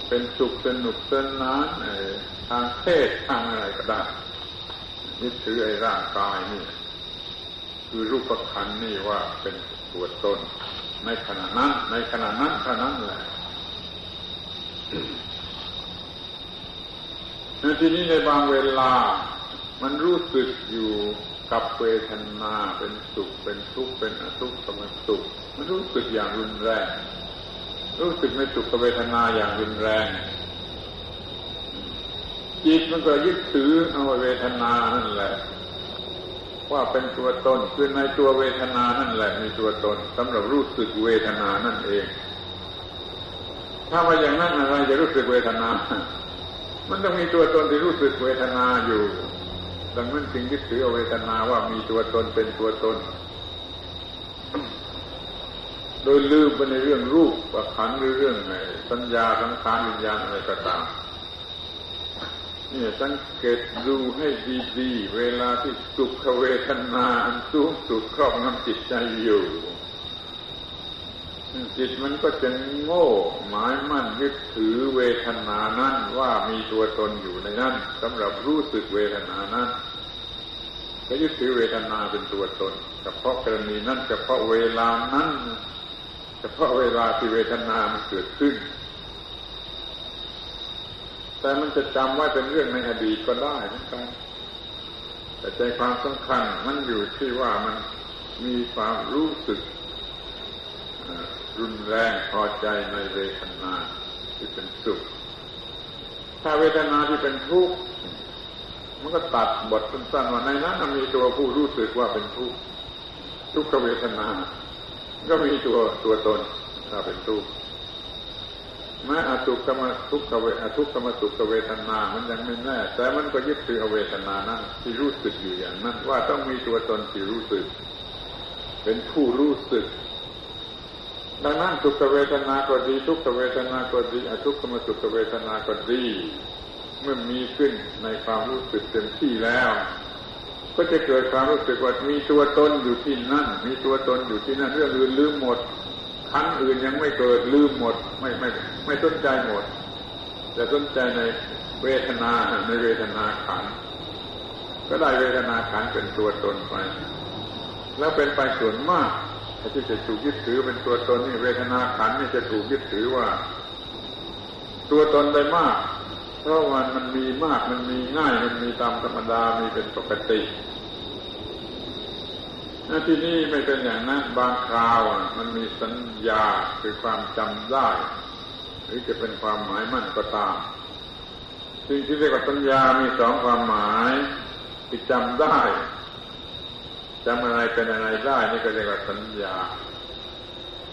เป็นสุขสนุกสนานทางเพศทางอะไรก็ได้ยึดถือไอ้ร่างกายนี่ คือรูปขันนี่ว่าเป็นตัวตนในขณะนั้น ในขณะนั้นเท่านั้นแหละ ทีนี้ในบางเวลา มันรู้สึกอยู่กับเวทนาเป็นสุขเป็นทุกข์เป็นอทุกข์เป็นสุข มันรู้สึกอย่างรุนแรง รู้สึกในสุขเวทนาอย่างรุนแรงจิตมันก็ยึดถือเอาเวทนานั่นแหละ ว่าเป็นตัวตนคือในตัวเวทนานั่นแหละมีตัวตนสำหรับรู้สึกเวทนานั่นเอง ถ้าว่าอย่างนั้นอะไรจะรู้สึกเวทนา มันต้องมีตัวตนที่รู้สึกเวทนาอยู่ ดังนั้นจึงยึดถือเอาเวทนาว่ามีตัวตนเป็นตัวตน โดยลืมไปในเรื่องรูปประขันหรือเรื่องไงสัญญาสังขารวิญญาณอะไรก็ตามนี่สังเกตดูให้ดีๆ เวลาที่สุขเวทนาอันสูงสุดครอบงำจิตใจอยู่ จิตมันก็จะโง่หมายมั่นยึดถือเวทนานั้นว่ามีตัวตนอยู่ในนั้นสำหรับรู้สึกเวทนานั้นก็ยึดถือเวทนาเป็นตัวตนเฉพาะกรณีนั้นเฉพาะเวลานั้นเฉพาะเวลาที่เวทนามันเกิดขึ้น แต่มันจะจำไว้เป็นเรื่องในอดีตก็ได้เหมือนกันแต่ใจความสำคัญมันอยู่ที่ว่ามันมีความรู้สึก รุนแรงพอใจในเวทนาที่เป็นสุข ถ้าเวทนาที่เป็นทุกข์มันก็ตัดบทสั้นๆว่าในนั้นมีตัวผู้รู้สึกว่าเป็นทุกข์ทุกขเวทนา ก็มีตัวตัวตนถ้าเป็นทุกข์แม้อทุกขมทุกขเวอทุกขมสุขเวทนา มันยังไม่แน่ แต่มันก็ยึดถือเวทนานั้นที่รู้สึกอยู่อย่างนั้นว่าต้องมีตัวตนที่รู้สึก เป็นผู้รู้สึก ดังนั้นทุกขเวทนาก็ดี ทุกขเวทนาก็ดีอทุกขมสุขเวทนาก็ดี เมื่อมีขึ้นในความรู้สึกเต็มที่แล้ว ก็จะเกิดความรู้สึกว่ามีตัวตนอยู่ที่นั่น มีตัวตนอยู่ที่นั่นเรื่องอื่นลืมหมดขันอื่นยังไม่เกิดลืมหมด ไม่ไม่ไม่สนใจหมดแต่สนใจในเวทนาในเวทนาขันก็ได้เวทนาขันเป็นตัวตนไป แล้วเป็นไปส่วนมาก ที่จะถูกยึดถือเป็นตัวตนนี่เวทนาขันนี่จะถูกยึดถือว่า ตัวตนไปมาก เพราะมันมันมีมากมันมีง่ายมันมีตามธรรมดามีเป็นปกติที่นี่ไม่เป็นอย่างนั้นบางคราวมันมีสัญญาคือความจำได้ หรือจะเป็นความหมายมั่นก็ตามสิ่งที่เรียกว่าสัญญามีสองความหมายที่จำได้ จำอะไรเป็นอะไรได้นี่ก็เรียกว่าสัญญา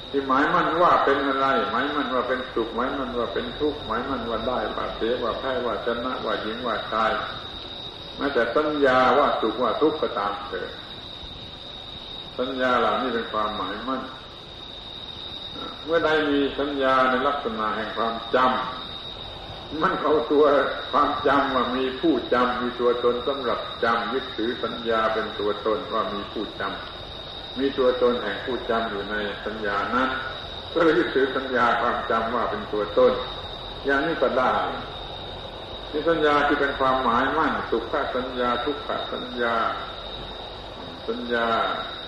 ที่หมายมั่นว่าเป็นอะไร หมายมั่นว่าเป็นสุขหมายมั่นว่าเป็นทุกข์หมายมั่นว่าได้ว่าเสียว่าแพ้ว่าชนะว่าหญิงว่าชายแม้แต่สัญญาว่าสุขว่าทุกข์ก็ตามเถิดสัญญาเหล่านี้เป็นความหมายมั่น เมื่อใดมีสัญญาในลักษณะแห่งความจำ มันเอาตัวความจำว่ามีผู้จำมีตัวตนสำหรับจำยึดถือสัญญาเป็นตัวตนว่ามีผู้จำมีตัวตนแห่งผู้จำอยู่ในสัญญานั้นก็เลยยึดถือสัญญาความจำว่าเป็นตัวตนอย่างนี้ก็ได้นี่สัญญาที่เป็นความหมายมั่นสุขสัญญาทุกขสัญญา สัญญา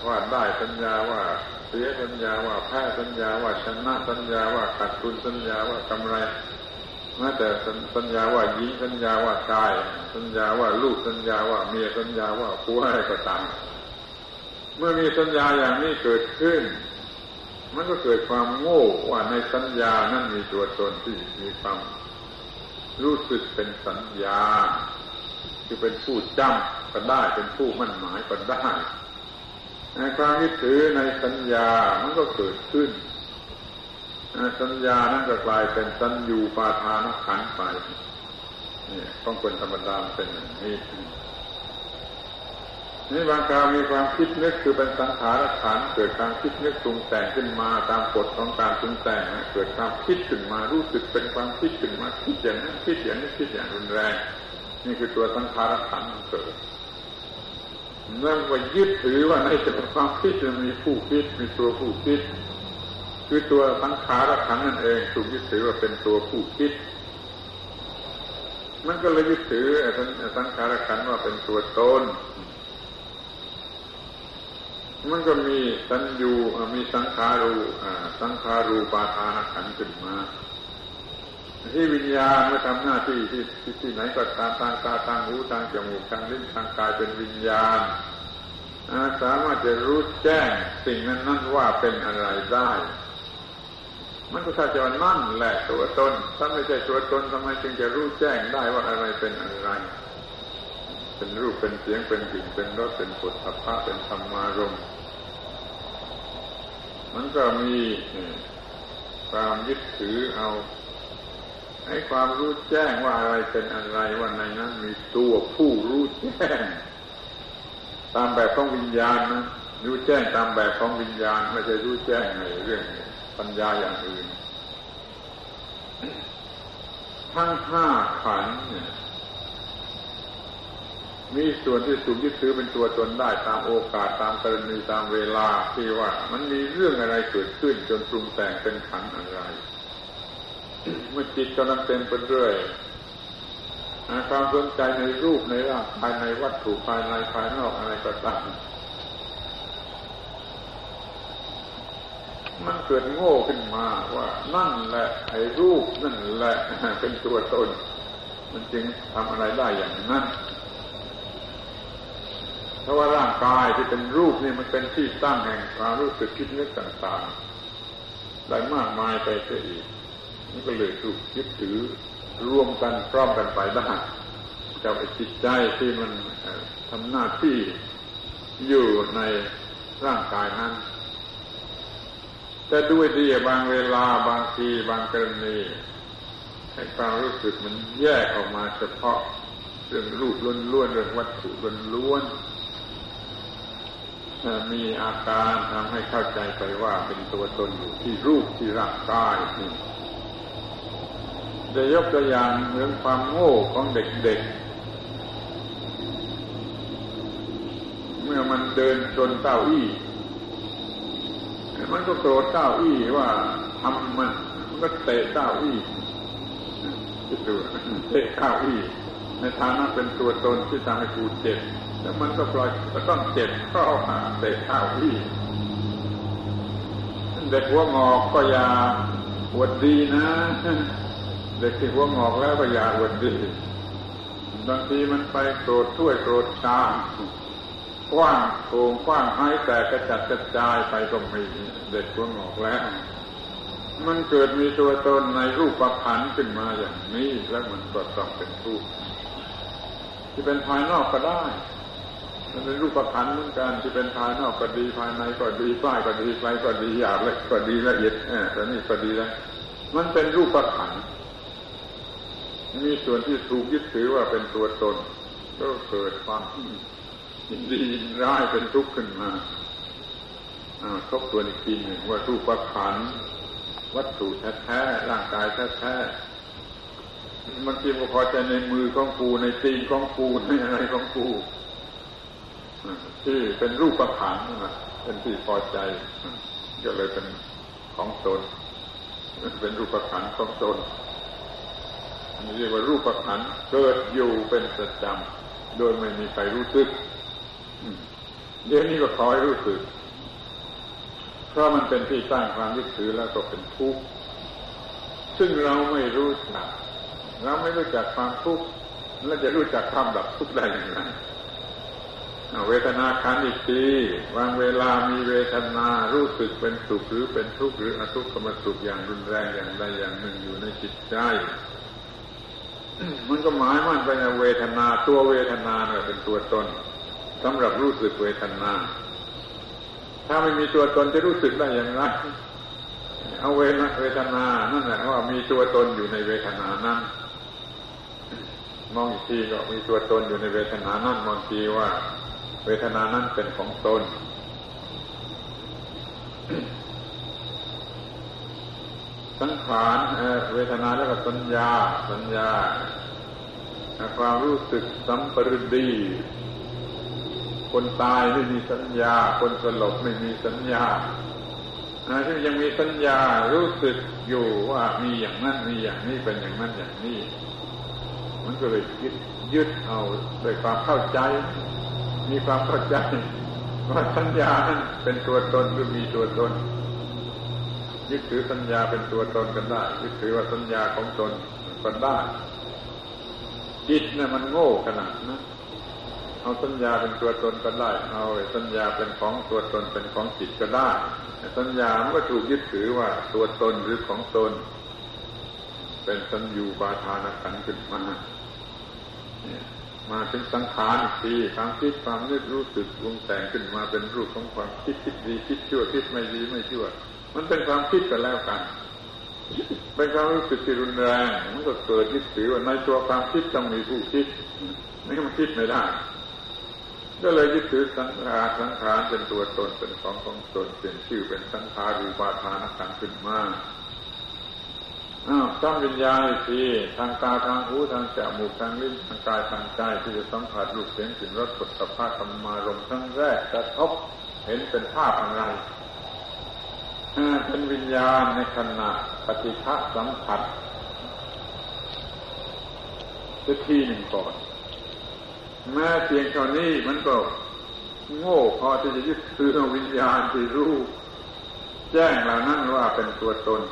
ว่าได้สัญญาว่าเสียสัญญาว่าแพ้สัญญาว่าชนะสัญญาว่าขาดทุนสัญญาว่ากำไร แม้แต่สัญญาว่าหญิงสัญญาว่าชาย สัญญาว่าลูกสัญญาว่าเมียสัญญาว่าผัวอะไรก็ตามเมื่อมีสัญญาอย่างนี้เกิดขึ้น มันก็เกิดความโง่ว่าในสัญญานั้นมีตัวตนที่มีความรู้สึกเป็นสัญญา คือเป็นผู้จำก็ได้เป็นผู้มั่นหมายก็ได้ความยึดถือในสัญญามันก็เกิดขึ้น สัญญานั้นก็กลายเป็นสัญญูปาทานขันไปนี่ต้องคนธรรมดาเป็นอย่างนี้นี่บางคราวมีความคิดนึกคือเป็นสังขารขันเกิดความคิดนึกปรุงแต่งขึ้นมาตามกฎของการปรุงแต่งเกิดความคิดขึ้นมารู้สึกเป็นความคิดขึ้นมาคิดอย่างนั้นคิดอย่างนี้คิดอย่างรุนแรง นี่คือตัวสังขารขันเกิดเมื่อว่ายึดถือว่าในสความคิดจะมีผู้คิดมีตัวผู้คิด คือตัวสังขารขันนั่นเองถูกยึดถือว่าเป็นตัวผู้คิด มันก็เลยยึดถือสังขารขันว่าเป็นตัวตนมันก็มีสัญญูมีสังขารูสังขารูปาทานขันขึ้นมา ที่วิญญาณเมื่อทำหน้าที่ที่ที่ไหนก็ตามทางตาทางหูทางจมูกทางลิ้นทางกายเป็นวิญญาณสามารถจะรู้แจ้งสิ่งนั้นนั้นว่าเป็นอะไรได้ มันก็ถ้าจะว่านั่นแหละตัวตนถ้าไม่ใช่ตัวตนทำไมจึงจะรู้แจ้งได้ว่าอะไรเป็นอะไร เป็นรูปเป็นเสียงเป็นกลิ่นเป็นรสเป็นผลสัพพะเป็นธรรมารมมันก็มีความยึดถือเอาให้ความรู้แจ้งว่าอะไรเป็นอะไรว่าในนั้นมีตัวผู้รู้แจ้ง ตามแบบของวิญญาณนะรู้แจ้งตามแบบของวิญญาณไม่ใช่รู้แจ้งในเรื่อง ปัญญาอย่างอื่น ทั้งห้าขันเนี่ยมีส่วนที่ถูกยึดถือเป็นตัวตนได้ตามโอกาสตามกรณีตามเวลาที่ว่า มันมีเรื่องอะไรเกิดขึ้นจนปรุงแต่งเป็นขันอะไร เมื่อจิตกำลังเต็มไปด้วยความสนใจในรูปในร่างภายในวัตถุภายในภายนอกอะไรก็ตาม มันเกิดโง่ขึ้นมาว่านั่นแหละไอ้รูปนั่นแหละเป็นตัวตน มันจึงทำอะไรได้อย่างนั้นเพราะว่าร่างกายที่เป็นรูปนี่มันเป็นที่ตั้งแห่งความรู้สึกคิดนึกต่างๆได้มากมายไปเสียอีกนี่ก็เลยถูกคิดถือรวมกันพร้อมกันไปได้กับจิตใจที่มันทำหน้าที่อยู่ในร่างกายนั้น แต่ด้วยดีบางเวลาบางทีบางกรณีให้ความรู้สึกมันแยกออกมาเฉพาะเรื่องรูปล้วนๆเรื่องวัตถุล้วนมีอาการทำให้เข้าใจไปว่าเป็นตัวตนอยู่ที่รูปที่ร่างกายนี่จะยกตัวอย่างเหมือนความโง่ของเด็กๆ เมื่อมันเดินชนเก้าอี้ มันก็โกรธเก้าอี้ว่าทำมันมันก็เตะเก้าอี้คิดดูเตะเก้าอี้ในฐานะเป็นตัวตนที่ทำให้กูเจ็บแล้วมันก็ปล่อยก็ต้องเจ็บก็เอาหาเตะเก้าอี้เด็กหัวงอกก็อย่าหวดดีนะ เด็กที่หัวงอกแล้วก็อย่าหวดดีบางทีมันไปโกรธถ้วยโกรธชาม กว้างโกงกว้างให้แต่กระจัดกระจายไปก็มีเด็กหัวงอกแล้ว มันเกิดมีตัวตนในรูปประพันธ์ขึ้นมาอย่างนี้แล้วมันก็ต้องเป็นรูปที่เป็นภายนอกก็ได้มันเป็นรูปประพันธ์เหมือนกันที่เป็นภายนอกก็ดีภายในก็ดีป้ายก็ดีไกลก็ดีหยาบเล็กก็ดีละเอียดแต่นี่ก็ดีแล้วมันเป็นรูปประพันธ์มีส่วนที่ถูกยึดถือว่าเป็นตัวตนก็เกิดความ ยินดีร้ายเป็นทุกข์ขึ้นมาทบทวนอีกทีหนึ่งว่ารูปขันวัตถุแท้ๆร่างกายแท้ๆมันทีก็พอใจในมือของกูในตีนของกูในอะไรของกูที่เป็นรูปขันเป็นที่พอใจก็เลยเป็นของตนเป็นรูปขันของตนนี่เรียกว่ารูปขันเกิดอยู่เป็นประจำโดยไม่มีใครรู้สึก เดี๋ยวนี้ก็คอยรู้สึก เพราะมันเป็นที่ตั้งความยึดถือแล้วก็เป็นทุกข์ ซึ่งเราไม่รู้จัก เราไม่รู้จักความทุกข์แล้วจะรู้จักความดับทุกข์ได้อย่างไรเวทนาขันอีกทีวางเวลามีเวทนารู้สึกเป็นสุขหรือเป็นทุกข์หรืออทุกขมสุขอย่างรุนแรงอย่างใดอย่างหนึ่งอยู่ในจิตใจมันก็หมายมั่นไปในเวทนาตัวเวทนาเนี่ยเป็นตัวตน สำหรับรู้สึกเวทนา ถ้าไม่มีตัวตนจะรู้สึกได้อย่างไรเอาเวทเวทนา นั่นแหละว่ามีตัวตนอยู่ในเวทนานั้น มองอีกทีก็มีตัวตนอยู่ในเวทนานั้นมองทีว่า เวทนานั้นเป็นของตน สังขารเวทนาแล้วก็สัญญา สัญญา ความรู้สึกสัมปรดี คนตายไม่มีสัญญา คนสลบไม่มีสัญญาที่ยังมีสัญญารู้สึกอยู่ว่ามีอย่างนั้นมีอย่างนี้เป็นอย่างนั้นอย่างนี้ มันก็เลยยึดยึดเอาด้วยความเข้าใจ มีความเข้าใจว่าสัญญานั้นเป็นตัวตนหรือมีตัวตน ยึดถือสัญญาเป็นตัวตนกันได้ ยึดถือว่าสัญญาของตนก็ได้จิตเนี่ยมันโง่ขนาดนะ เอาสัญญาเป็นตัวตนก็ได้ เอาสัญญาเป็นของตัวตนเป็นของจิตก็ได้สัญญามันก็ถูกยึดถือว่าตัวตนหรือของตน เป็นสัญญูบาทานขันขึ้นมามาถึงสังขารอีกทีความคิดความนึกรู้สึกวงแต่งขึ้นมาเป็นรูปของความคิดคิดดีคิดชั่วคิดไม่ดีไม่ชั่ว มันเป็นความคิดกันแล้วกันเป็นความรู้สึกที่รุนแรงมันก็เกิดยึดถือว่าในตัวความคิดต้องมีผู้คิดไม่มันคิดไม่ได้ ก็เลยยึดถือสังขารสังขารเป็นตัวตนเป็นของของตนเป็นชื่อเป็นสังขารูปาทานขันขึ้นมาอ้าวต้องวิญญาณทีทางตาทางหูทางจมูกทางลิ้นทางกายทางใจที่จะสัมผัสรูปเสียงกลิ่นรสสุขภาพธรรมารมทั้งแรกกระทบเห็นเป็นภาพอะไรเป็นวิญญาณในขณะปฏิฆะสัมผัสทีหนึ่งก่อน แม้เพียงเท่านี้มันก็โง่พอที่จะยึดถือวิญญาณที่รู้ แจ้งเหล่านั้นว่าเป็นตัวตน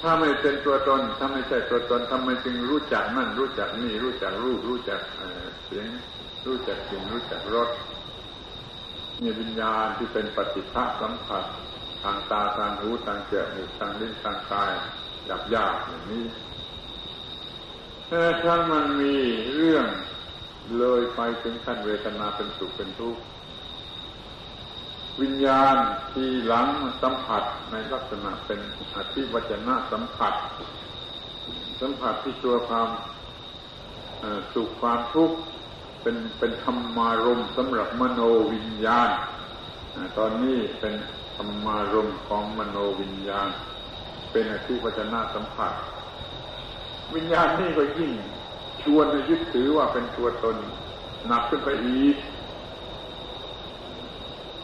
ถ้าไม่เป็นตัวตน ถ้าไม่ใช่ตัวตนทำไมจึงรู้จักนั่น รู้จักนี่ รู้จักรูป รู้จักเสียง รู้จักกลิ่นรู้จักรสมีวิญญาณที่เป็นปฏิภาสัมผัส ทางตาทางหูทางจมูกทางลิ้นทางกายหยาบยากอย่างนี้ ถ้ามันมีเรื่องเลยไปถึงขั้นเวทนาเป็นสุขเป็นทุกข์วิญญาณที่หลังสัมผัสในลักษณะเป็นอธิวัจนะสัมผัส สัมผัสที่ตัวความสุขความทุกข์เป็นเป็นธรรมารมสำหรับมโนวิญญาณ ตอนนี้เป็นธรรมารมของมโนวิญญาณ เป็นอธิวัจนะสัมผัส วิญญาณนี่ก็ยิ่งชวนยึดถือว่าเป็นตัวตนหนักขึ้นไปอีก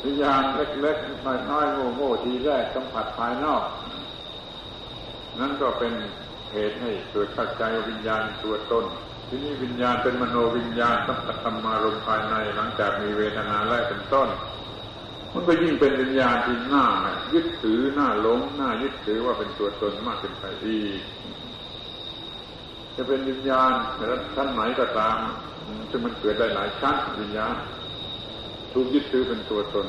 วิญญาณเล็กๆน้อยๆโง่ๆทีแรกสัมผัสภายนอก นั่นก็เป็นเหตุให้เกิดเข้าใจวิญญาณตัวตนที่นี่วิญญาณเป็นมโนวิญญาณสัมผัสธรรมารมภายในหลังจากมีเวทนาแรกเป็นต้น มันก็ยิ่งเป็นวิญญาณที่หน่ายึดถือหน้าหลงหน้ายึดถือว่าเป็นตัวตนมากขึ้นไปอีก จะเป็นวิญญาณชั้นไหนก็ตามซึ่งมันเกิดได้หลายชั้นวิญญาณถูกยึดถือเป็นตัวตน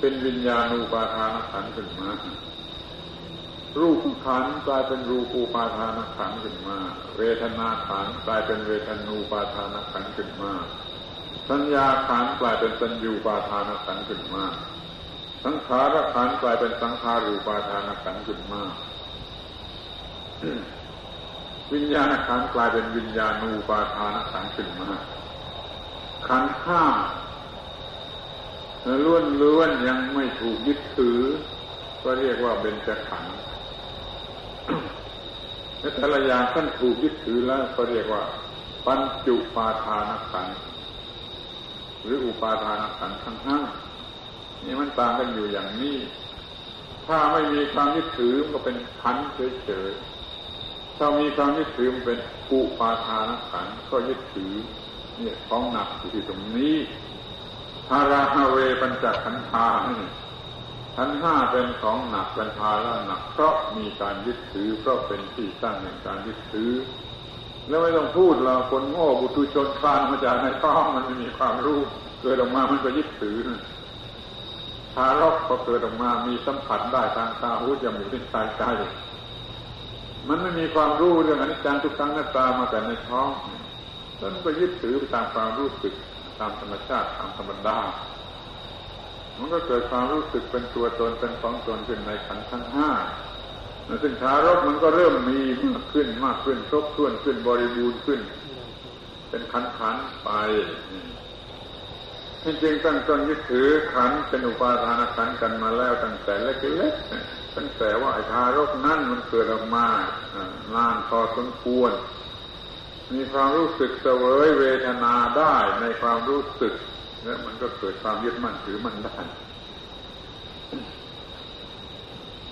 เป็นวิญญาณูปาทานขันขึ้นมา รูปขันกลายเป็นรูปูปาทานขันขึ้นมา เวทนาขันกลายเป็นเวทนูปาทานขันขึ้นมา สัญญาขันกลายเป็นสัญญูปาทานขันขึ้นมา สังขารขันกลายเป็นสังขารูปาทานขันขึ้นมา วิญญาณขันกลายเป็นวิญญาณูปาทานขันขึ้นมาขันห้าล้วนล้วนยังไม่ถูกยึดถือ ก็เรียกว่าเป็นจขันและแต่ละอย่างท่านถูกยึดถือแล้วก็เรียกว่า ปัญจุปาทานขันหรืออุปาทานขันทั้งห้านี่มันต่างกันอยู่อย่างนี้ ถ้าไม่มีความยึดถือมันก็เป็นขันเฉย ถ้ามีความยึดถือมันเป็นอุปาทานขันก็ยึดถือเนี่ยของหนักอยู่ที่ตรงนี้ภาราฮาเวปัญจขันธาขันห้าเป็นของหนักเป็นภาระหนักเพราะมีการยึดถือเพราะเป็นที่ตั้งแห่งการยึดถือ แล้วไม่ต้องพูดเราคนโง่บุตุชนคลานมาจากในท้องมันไม่มีความรู้เกิดออกมามันก็ยึดถือทารกพอเกิดออกมามีสัมผัสได้ทางตาหูจมูกลิ้นกายใจ มันไม่มีความรู้เรื่องอนิจจังทุกครั้งหน้าตามาแต่ในท้องแล้วมันก็ยึดถือไปตามความรู้สึกตามธรรมชาติตามธรรมดา มันก็เกิดความรู้สึกเป็นตัวตนเป็นของตนขึ้นในขันทั้งห้าซึ่งทารกมันก็เริ่มมีมากขึ้นมากขึ้นครบถ้วนขึ้นบริบูรณ์ขึ้น เป็นขันขันไปจริงๆตั้งต้นยึดถือขันเป็นอุปาทานขันกันมาแล้วตั้งแต่เล็กๆ ตั้งแต่ว่าไอ้ทารกนั่นมันเกิดออกมานานพอสมควร มีความรู้สึกเสวยเวทนาได้ในความรู้สึก แล้วมันก็เกิดความยึดมั่นถือมันได้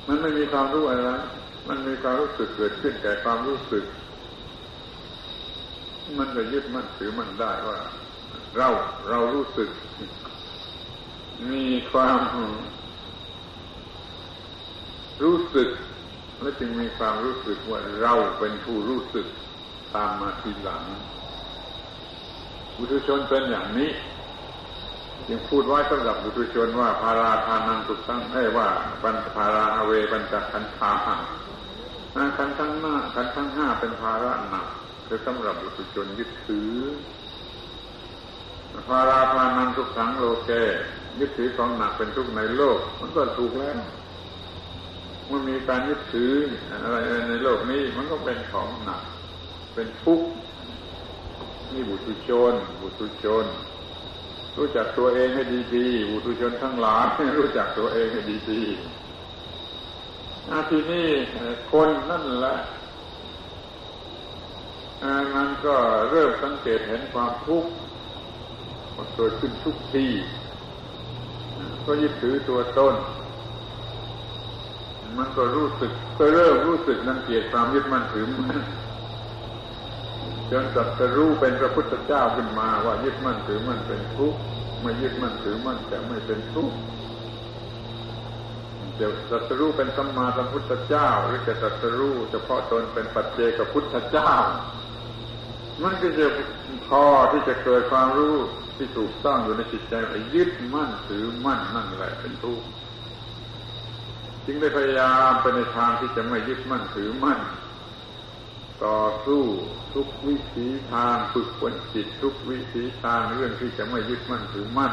มันไม่มีความรู้อะไร มันมีความรู้สึกเกิดขึ้นแก่ความรู้สึก มันก็ยึดมั่นถือมันได้ว่า เราเรารู้สึก มีความ รู้สึก และจึงมีความรู้สึกว่าเราเป็นผู้รู้สึกตามมาทีหลังบุตุชนเป็นอย่างนี้จึงพูดไว้สำหรับบุตุชนว่าพาราทานังตุตั้งให้ว่าปัญพาราอเวปัญจขันธาขันทั้งหน้าขันทั้งห้าเป็นภาระหนักคือสำหรับบุตุชนยึดถือพาราทานังทุกขังโลเกยึดถือของหนักเป็นทุกในโลก มันก็ถูกแล้ว มันมีการยึดถืออะไรในโลกนี้มันก็เป็นของหนัก เป็นทุกข์นี่บุตุชน บุตุชน รู้จักตัวเองให้ดีๆบุตุชนทั้งหลายรู้จักตัวเองให้ดีๆอาทีนี้คนนั่นแหละมันก็เริ่มสังเกตเห็นความทุกข์มันเกิดขึ้นทุกทีก็ยึดถือตัวตน มันก็รู้สึกก็เริ่มรู้สึกนังเกียจความยึดมั่นถือมันจนสัตรู้เป็นพระพุทธเจ้าขึ้นมาว่ายึดมั่นถือมั่นเป็นทุกข์ไม่ยึดมั่นถือมั่นจะไม่เป็นทุกข์จะสัตรู้เป็นสัมมาสัมพุทธเจ้า หรือจะสัตรู้เฉพาะตนเป็นปัจเจกพุทธเจ้า มันก็จะพอที่จะเกิดความรู้ที่ถูกต้องอยู่ในจิตใจยึดมั่นถือมั่นนั่นแหละเป็นทุกข์ จึงได้พยายามไปในทางที่จะไม่ยึดมั่นถือมั่น ต่อสู้ทุกวิถีทางฝึกฝนจิตทุกวิถีทางเรื่องที่จะไม่ยึดมั่นถือมั่น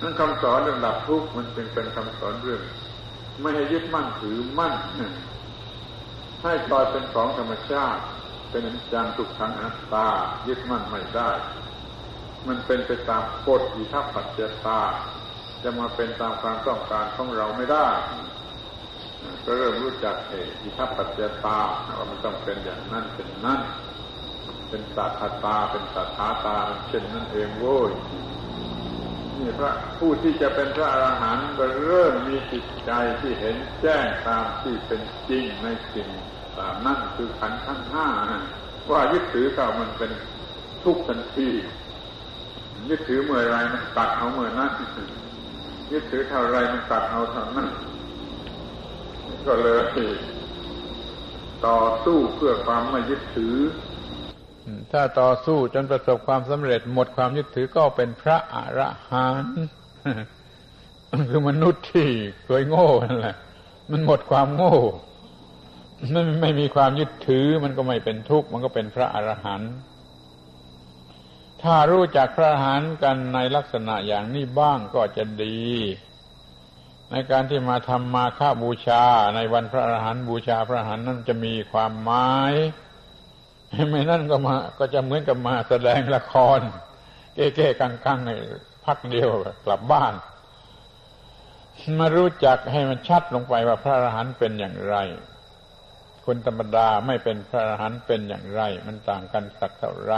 นั้นคำสอนเรื่องดับทุกข์มันเป็นเป็นคำสอนเรื่อง ไม่ให้ยึดมั่นถือมั่นให้ปล่อยเป็นของธรรมชาติ เป็นอนิจจังทุกขังอนัตตา ยึดมั่นไม่ได้ มันเป็นไปตามกฎอิทัปปัจจตา จะมาเป็นตามความต้องการของเราไม่ได้ ก็เริ่มรู้จักเหตุอิทัปปัจจตาว่ามันต้องเป็นอย่างนั้นเป็นนั้นเป็นสัตตา เป็นสัทธาตาเช่นนั้นเองโว้ยนี่พระผู้ที่จะเป็นพระอรหันต์ก็เริ่มมีจิตใจที่เห็นแจ้งตามที่เป็นจริงในสิ่งตามนั้นคือขันธ์ทั้งห้าว่ายึดถือเขามันเป็นทุกข์ทันทียึดถือเมื่อไรมันตัดเอาเมื่อนั้น ยึดถือเท่าไรมันตัดเอาเท่านั้นก็เลย ต่อสู้เพื่อความไม่ยึดถือถ้าต่อสู้จนประสบความสำเร็จหมดความยึดถือก็เป็นพระอรหันต์คือมนุษย์ที่เคยโง่นั่นแหละมันหมดความโง่มันไม่มีความยึดถือมันก็ไม่เป็นทุกข์มันก็เป็นพระอรหันต์ ถ้ารู้จักพระหันกันในลักษณะอย่างนี้บ้างก็จะดี ในการที่มาทำมาค่าบูชาในวันพระอรหันต์บูชาพระอรหันต์นั้นจะมีความหมายไม่นั่นก็มา ก็จะเหมือนกับมาแสดงละคร เก้ๆกังๆในพักเดียวกลับบ้านมารู้จักให้มันชัดลงไปว่าพระอรหันต์เป็นอย่างไร คนธรรมดาไม่เป็นพระอรหันต์เป็นอย่างไร มันต่างกันสักเท่าไร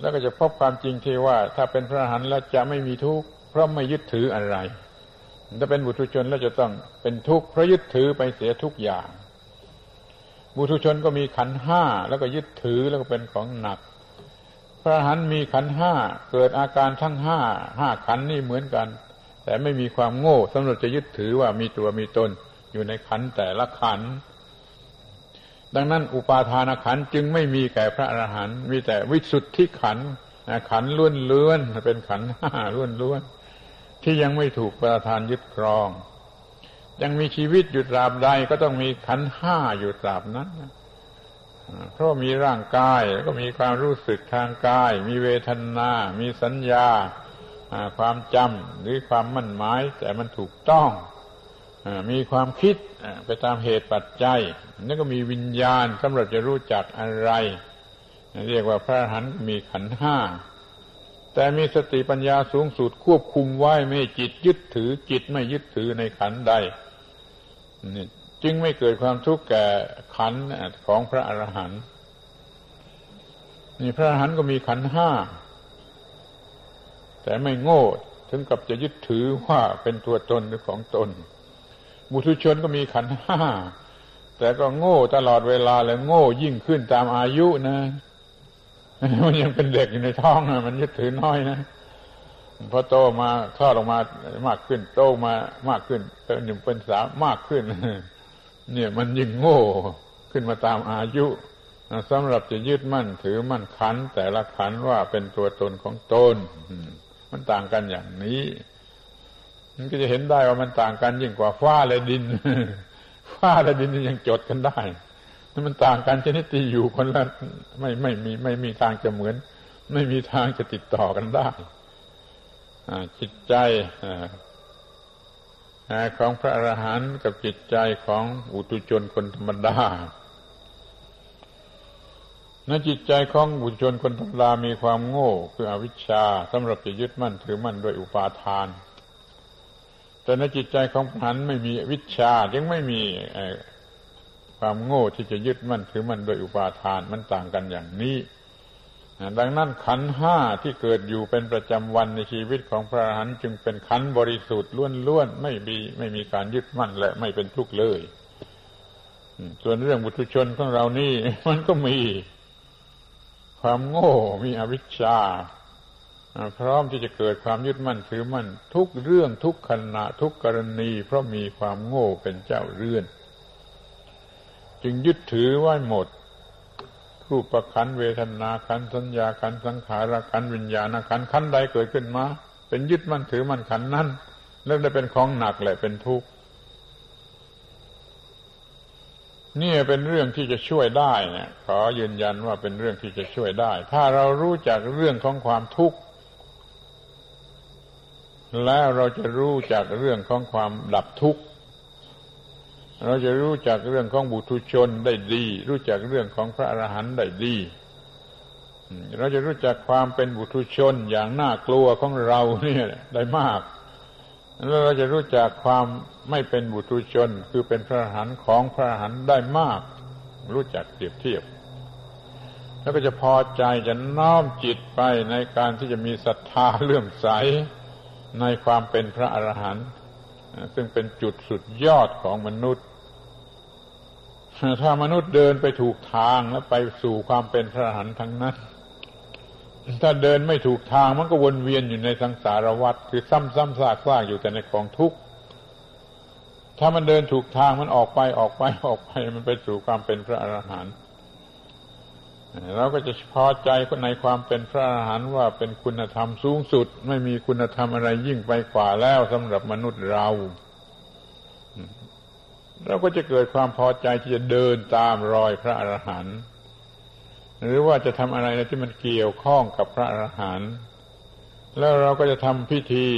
แล้วก็จะพบความจริงที่ว่า ถ้าเป็นพระอรหันต์แล้วจะไม่มีทุกข์เพราะไม่ยึดถืออะไร ถ้าเป็นบุตรชนแล้วจะต้องเป็นทุกข์เพราะยึดถือไปเสียทุกอย่าง บุตรชนก็มีขันห้าแล้วก็ยึดถือแล้วก็เป็นของหนัก พระอรหันต์มีขันห้าเกิดอาการทั้งห้าห้าขันนี่เหมือนกัน แต่ไม่มีความโง่สำหรับจะยึดถือว่ามีตัวมีตนอยู่ในขันแต่ละขัน ดังนั้นอุปาทานขันจึงไม่มีแก่พระอรหันต์มีแต่วิสุทธิขันขันล้วนเล้วนเป็นขันห้าล้วนล้วนที่ยังไม่ถูกประทานยึดครอง ยังมีชีวิตอยู่ตราบใดก็ต้องมีขันห้าอยู่ตราบนั้นเพราะมีร่างกายก็มีความรู้สึกทางกาย มีเวทนา มีสัญญาความจำหรือความมั่นหมายแต่มันถูกต้อง มีความคิดไปตามเหตุปัจจัยนั่นก็มีวิญญาณสำหรับจะรู้จักอะไร เรียกว่าพระหันมีขันห้า แต่มีสติปัญญาสูงสุดควบคุมไว้ไม่จิตยึดถือจิตไม่ยึดถือในขันใด จึงไม่เกิดความทุกข์แก่ขันของพระอรหันต์นี่พระอรหันต์ก็มีขันห้า แต่ไม่โง่ถึงกับจะยึดถือว่าเป็นตัวตนหรือของตน บุตุชนก็มีขันห้าแต่ก็โง่ตลอดเวลาและโง่ยิ่งขึ้นตามอายุนะ มันยังเป็นเด็กอยู่ในท้องนะมันยึดถือน้อยนะพอโตมาคลอดออกมามากขึ้น โตมามากขึ้นเป็นหนึ่งเป็นสามมากขึ้น เนี่ยมันยิ่งโง่ขึ้นมาตามอายุสำหรับจะยึดมั่นถือมั่นขันแต่ละขันว่าเป็นตัวตนของตนมันต่างกันอย่างนี้ มันก็จะเห็นได้ว่ามันต่างกันยิ่งกว่าฟ้าและดิน ฟ้าและดินยังจดกันได้มันต่างกันชนิดที่อยู่คนละไม่ไม่มีไม่มีทางจะเหมือน ไม่มีทางจะติดต่อกันได้จิตใจของพระอรหันต์กับจิตใจของอุตุชนคนธรรมดาในจิตใจของบุญชนคนธรรมดามีความโง่ คืออวิชชาสำหรับจะยึดมั่นถือมั่นด้วยอุปาทาน แต่ในจิตใจของผันไม่มีวิชายังไม่มีความโง่ที่จะยึดมั่นถือมั่นด้วยอุปาทานมันต่างกันอย่างนี้ ดังนั้นขันห้าที่เกิดอยู่เป็นประจำวันในชีวิตของพระอรหันต์จึงเป็นขันบริสุทธิ์ล้วนๆไม่มีไม่มีการยึดมั่นและไม่เป็นทุกข์เลยส่วนเรื่องบุตุชนของเรานี่ มันก็มีความโง่มีอวิชชา พร้อมที่จะเกิดความยึดมั่นถือมั่นทุกเรื่องทุกขณะทุกกรณี เพราะมีความโง่เป็นเจ้าเรือน จึงยึดถือไว้หมดรูปขันเวทนาขันสัญญาขันสังขารขันวิญญาณขันขันใดเกิดขึ้นมา เป็นยึดมั่นถือมั่นขันนั้นแล้วได้เป็นของหนักแหละเป็นทุกข์นี่เป็นเรื่องที่จะช่วยได้เนี่ยขอยืนยันว่าเป็นเรื่องที่จะช่วยได้ ถ้าเรารู้จักเรื่องของความทุกข์ แล้วเราจะรู้จักเรื่องของความดับทุกข์ เราจะรู้จักเรื่องของบุตุชนได้ดี รู้จักเรื่องของพระอรหันต์ได้ดี เราจะรู้จักความเป็นบุตุชนอย่างน่ากลัวของเราเนี่ยได้มาก แล้วเราจะรู้จักความไม่เป็นบุตุชนคือเป็นพระอรหันต์ของพระอรหันต์ได้มาก รู้จักเปรียบเทียบแล้วก็จะพอใจจะน้อมจิตไปในการที่จะมีศรัทธาเลื่อมใส ในความเป็นพระอรหันต์ซึ่งเป็นจุดสุดยอดของมนุษย์ ถ้ามนุษย์เดินไปถูกทางแล้วไปสู่ความเป็นพระอรหันต์ทั้งนั้น ถ้าเดินไม่ถูกทางมันก็วนเวียนอยู่ในสังสารวัฏคือซ้ำๆซากๆอยู่แต่ในกองทุกข์ถ้ามันเดินถูกทางมันออกไปออกไปออกไปมันไปสู่ความเป็นพระอรหันต์ เราก็จะพอใจในความเป็นพระอรหันต์ว่าเป็นคุณธรรมสูงสุด ไม่มีคุณธรรมอะไรยิ่งไปกว่าแล้วสำหรับมนุษย์เรา เราก็จะเกิดความพอใจที่จะเดินตามรอยพระอรหันต์หรือว่าจะทำอะไรที่มันเกี่ยวข้องกับพระอรหันต์แล้วเราก็จะทำพิธี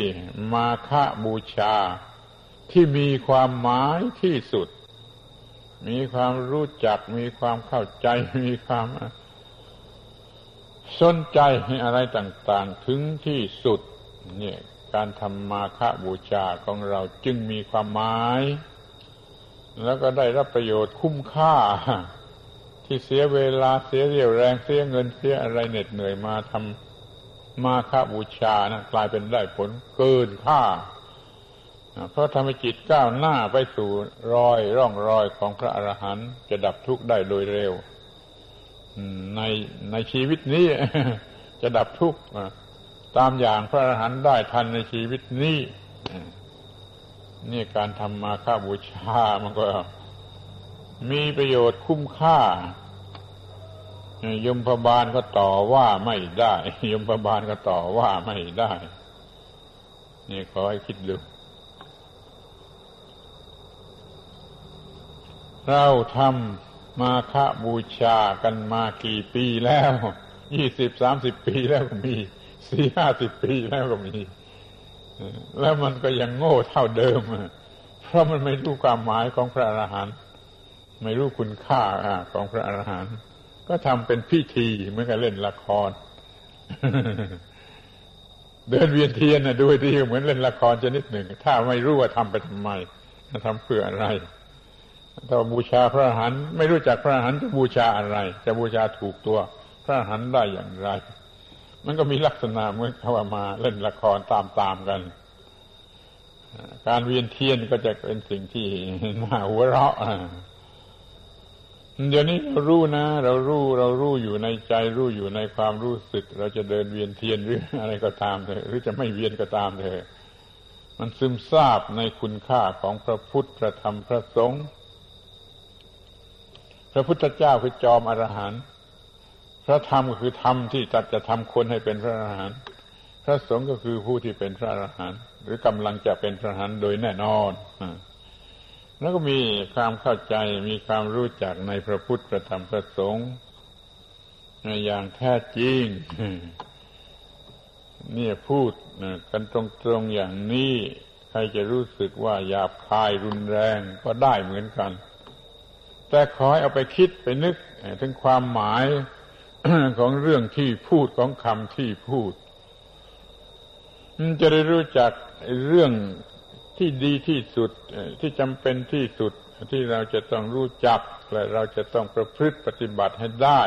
มาฆบูชาที่มีความหมายที่สุด มีความรู้จัก มีความเข้าใจ มีความ สนใจในอะไรต่างๆ ถึงที่สุดเนี่ยการทำมาฆบูชาของเราจึงมีความหมาย แล้วก็ได้รับประโยชน์คุ้มค่า ที่เสียเวลาเสียเรี่ยวแรงเสียเงินเสียอะไรเหน็ดเหนื่อยมาทำมาคาบูชานะกลายเป็นได้ผลเกินค่า เพราะทำให้จิตก้าวหน้าไปสู่รอยร่องรอยของพระอรหันต์จะดับทุกข์ได้โดยเร็ว ในในชีวิตนี้ จะดับทุกข์ตามอย่างพระอรหันต์ได้ทันในชีวิตนี้นี่การทำมาค่าบูชามันก็ มีประโยชน์คุ้มค่ายมพบาลก็ต่อว่าไม่ได้ ยมพบาลก็ต่อว่าไม่ได้ นี่ขอให้คิดดู เราทำ มาฆบูชากันมากี่ปีแล้วยี่สิบสามสิบปีแล้วก็มีสี่ห้าสิบปีแล้วก็มี แล้วมันก็ยังโง่เท่าเดิม เพราะมันไม่รู้ความหมายของพระอรหันต์ไม่รู้คุณค่าของพระอรหันต์ก็ทำเป็นพิธีเหมือนกับเล่นละคร เดินเวียนเทียนนะดูดีเหมือนเล่นละครชนิดหนึ่ง ถ้าไม่รู้ว่าทำไปทำไมทำเพื่ออะไร ถ้าบูชาพระอรหันต์ไม่รู้จักพระอรหันต์จะบูชาอะไร จะบูชาถูกตัวพระอรหันต์ได้อย่างไร มันก็มีลักษณะเหมือนเขาว่ามาเล่นละครตามๆกัน การเวียนเทียนก็จะเป็นสิ่งที่น่าหัวเราะเดี๋ยวนี้เรารู้นะ เรารู้เรารู้อยู่ในใจรู้อยู่ในความรู้สึก เราจะเดินเวียนเทียนหรืออะไรก็ตามเถอะหรือจะไม่เวียนก็ตามเถอะมันซึมซาบในคุณค่าของพระพุทธพระธรรมพระสงฆ์ ระพุทธเจ้าคือจอมอรหันต์พระธรรมก็คือธรรมที่จัดจะทำคนให้เป็นพระอรหันต์พระสงฆ์ก็คือผู้ที่เป็นพระอรหันต์หรือกำลังจะเป็นพระอรหันต์โดยแน่นอนแล้วก็มีความเข้าใจมีความรู้จักในพระพุทธพระธรรมพระสงฆ์อย่างแท้จริงเนี่ยพูดกันตรงๆอย่างนี้ ใครจะรู้สึกว่าหยาบคายรุนแรงก็ได้เหมือนกัน แต่ขอให้เอาไปคิดไปนึก ถึงความหมายของเรื่องที่พูดของคำที่พูด จะได้รู้จักเรื่องที่ดีที่สุดที่จำเป็นที่สุดที่เราจะต้องรู้จักและเราจะต้องประพฤติปฏิบัติให้ได้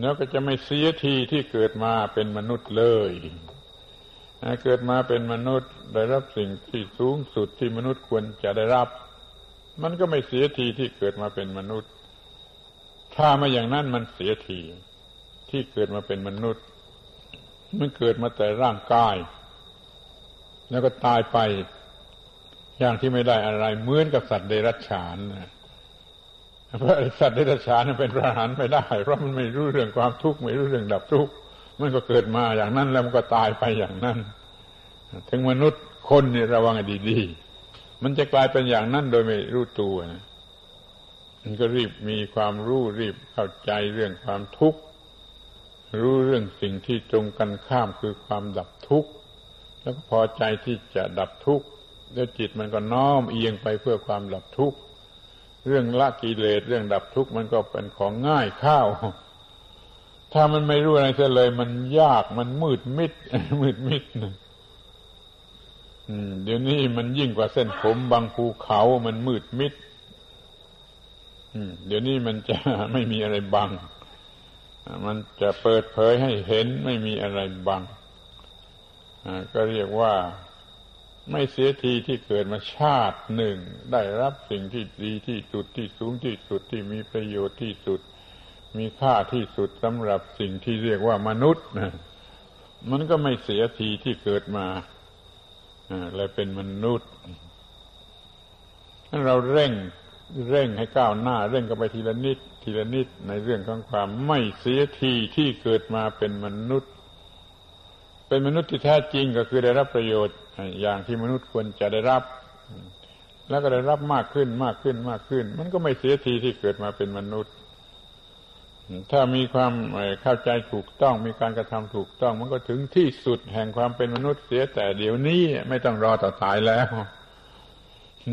แล้วก็จะไม่เสียทีที่เกิดมาเป็นมนุษย์เลย เกิดมาเป็นมนุษย์ได้รับสิ่งที่สูงสุดที่มนุษย์ควรจะได้รับ มันก็ไม่เสียทีที่เกิดมาเป็นมนุษย์ ถ้ามาอย่างนั้นมันเสียทีที่เกิดมาเป็นมนุษย์ มันเกิดมาแต่ร่างกาย แล้วก็ตายไป อย่างที่ไม่ได้อะไรเหมือนกับสัตว์เดรัจฉานเพราะสัตว์เดรัจฉานเป็นพระหันไม่ได้ เพราะมันไม่รู้เรื่องความทุกข์ไม่รู้เรื่องดับทุกข์มันก็เกิดมาอย่างนั้นแล้วมันก็ตายไปอย่างนั้น ถึงมนุษย์คนนี่ระวังดีๆ มันจะกลายเป็นอย่างนั้นโดยไม่รู้ตัวนะมันก็รีบมีความรู้รีบเข้าใจเรื่องความทุกข์รู้เรื่องสิ่งที่ตรงกันข้ามคือความดับทุกข์แล้วก็พอใจที่จะดับทุกข์แล้วจิตมันก็น้อมเอียงไปเพื่อความดับทุกข์เรื่องละกิเลสเรื่องดับทุกข์มันก็เป็นของง่ายข้าว ถ้ามันไม่รู้อะไรเลย มันยากมันมืดมิดมืดมิด เดี๋ยวนี้มันยิ่งกว่าเส้นผมบางภูเขามันมืดมิดเดี๋ยวนี้มันจะไม่มีอะไรบัง มันจะเปิดเผยให้เห็นไม่มีอะไรบัง ก็เรียกว่าไม่เสียทีที่เกิดมาชาติหนึ่ง ได้รับสิ่งที่ดีที่สุดที่สูงที่สุดที่มีประโยชน์ที่สุด มีค่าที่สุดสำหรับสิ่งที่เรียกว่ามนุษย์มันก็ไม่เสียทีที่เกิดมา และเป็นมนุษย์เราเร่งเร่งให้ก้าวหน้า เร่งกันไปทีละนิด ทีละนิดในเรื่องของความไม่เสียทีที่เกิดมาเป็นมนุษย์ เป็นมนุษย์ที่แท้จริงก็คือได้รับประโยชน์ อย่างที่มนุษย์ควรจะได้รับ แล้วก็ได้รับมากขึ้นมากขึ้นมากขึ้น มันก็ไม่เสียทีที่เกิดมาเป็นมนุษย์ ถ้ามีความเข้าใจถูกต้องมีการกระทำถูกต้อง มันก็ถึงที่สุดแห่งความเป็นมนุษย์เสียแต่เดี๋ยวนี้ไม่ต้องรอต่อตายแล้ว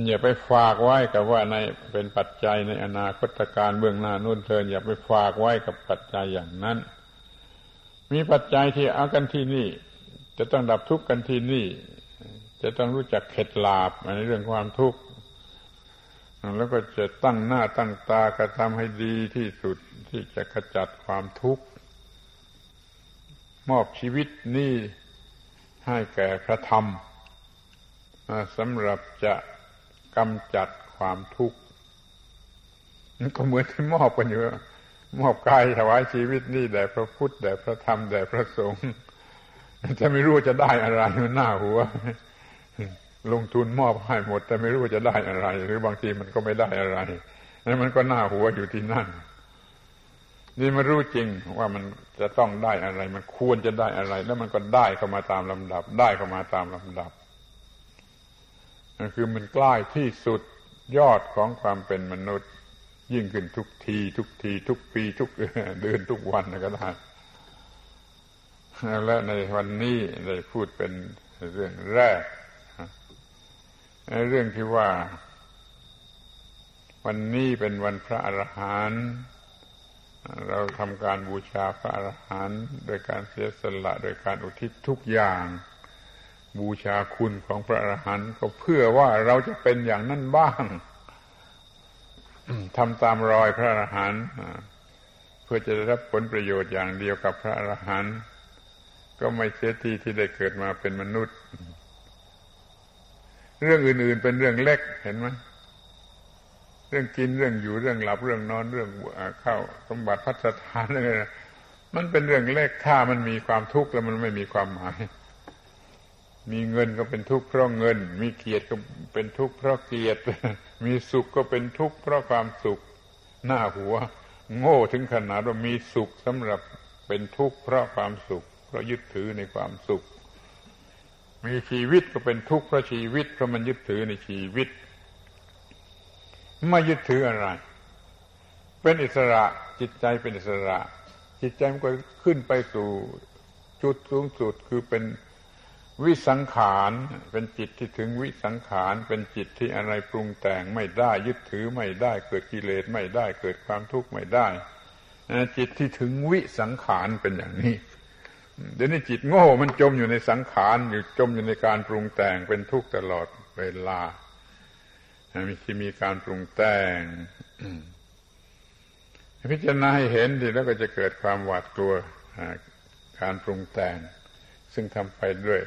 อย่าไปฝากไว้กับว่าในเป็นปัจจัยในอนาคตการเบื้องหน้านู่นเทินอย่าไปฝากไว้กับปัจจัยอย่างนั้น มีปัจจัยที่เอากันที่นี่ จะต้องดับทุกข์กันที่นี่ จะต้องรู้จักเข็ดลาบในเรื่องความทุกข์ แล้วก็จะตั้งหน้าตั้งตากระทำให้ดีที่สุดที่จะขจัดความทุกข์ มอบชีวิตนี้ให้แก่พระธรรมสำหรับจะกำจัดความทุกข์นั่นก็เหมือนที่มอบกันอยู่มอบกายถวายชีวิตนี่แด่พระพุทธแด่พระธรรมแด่พระสงฆ์จะไม่รู้จะได้อะไรมันหน้าหัว ลงทุนมอบให้หมด แต่ไม่รู้จะได้อะไร หรือบางทีมันก็ไม่ได้อะไรนั่นมันก็หน้าหัวอยู่ที่นั่น นี่มันรู้จริงว่ามันจะต้องได้อะไร มันควรจะได้อะไร แล้วมันก็ได้เข้ามาตามลำดับ ได้เข้ามาตามลำดับนั่นคือมันใกล้ที่สุดยอดของความเป็นมนุษย์ ยิ่งขึ้นทุกที ทุกที ทุกปีทุกเดือนทุกวันก็ได้และในวันนี้ได้พูดเป็นเรื่องแรก เรื่องที่ว่า วันนี้เป็นวันพระอรหันต์เราทำการบูชาพระอรหันต์โดยการเสียสละโดยการอุทิศทุกอย่าง บูชาคุณของพระอรหันต์ก็เพื่อว่าเราจะเป็นอย่างนั้นบ้างทำตามรอยพระอรหันต์เพื่อจะได้รับผลประโยชน์อย่างเดียวกับพระอรหันต์ก็ไม่เสียทีที่ได้เกิดมาเป็นมนุษย์ เรื่องอื่น ๆ เป็นเรื่องเล็กเห็นไหมเรื่องกินเรื่องอยู่เรื่องหลับเรื่องนอนเรื่องเข้าสมบัติพัฒทานอะไรมันเป็นเรื่องเล็กถ้ามันมีความทุกข์แล้วมันไม่มีความหมาย มีเงินก็เป็นทุกข์เพราะเงิน มีเกียรติก็เป็นทุกข์เพราะเกียรติ มีสุขก็เป็นทุกข์เพราะความสุข หน้าหัว โง่ถึงขนาดว่ามีสุขสำหรับเป็นทุกข์เพราะความสุข เพราะยึดถือในความสุข มีชีวิตก็เป็นทุกข์เพราะชีวิตเพราะมันยึดถือในชีวิต ไม่ยึดถืออะไร เป็นอิสระจิตใจเป็นอิสระ จิตใจมันก็ขึ้นไปสู่จุดสูงสุดคือเป็นวิสังขารเป็นจิตที่ถึงวิสังขารเป็นจิตที่อะไรปรุงแต่งไม่ได้ยึดถือไม่ได้เกิดกิเลสไม่ได้เกิดความทุกข์ไม่ได้จิตที่ถึงวิสังขารเป็นอย่างนี้ เดี๋ยวนี้จิตโง่มันจมอยู่ในสังขารอยู่จมอยู่ในการปรุงแต่งเป็นทุกข์ตลอดเวลามีที่มีการปรุงแต่งพิจารณาให้เห็นดีแล้วก็จะเกิดความหวาดกลัวการปรุงแต่ง ซึ่งทำไปด้วย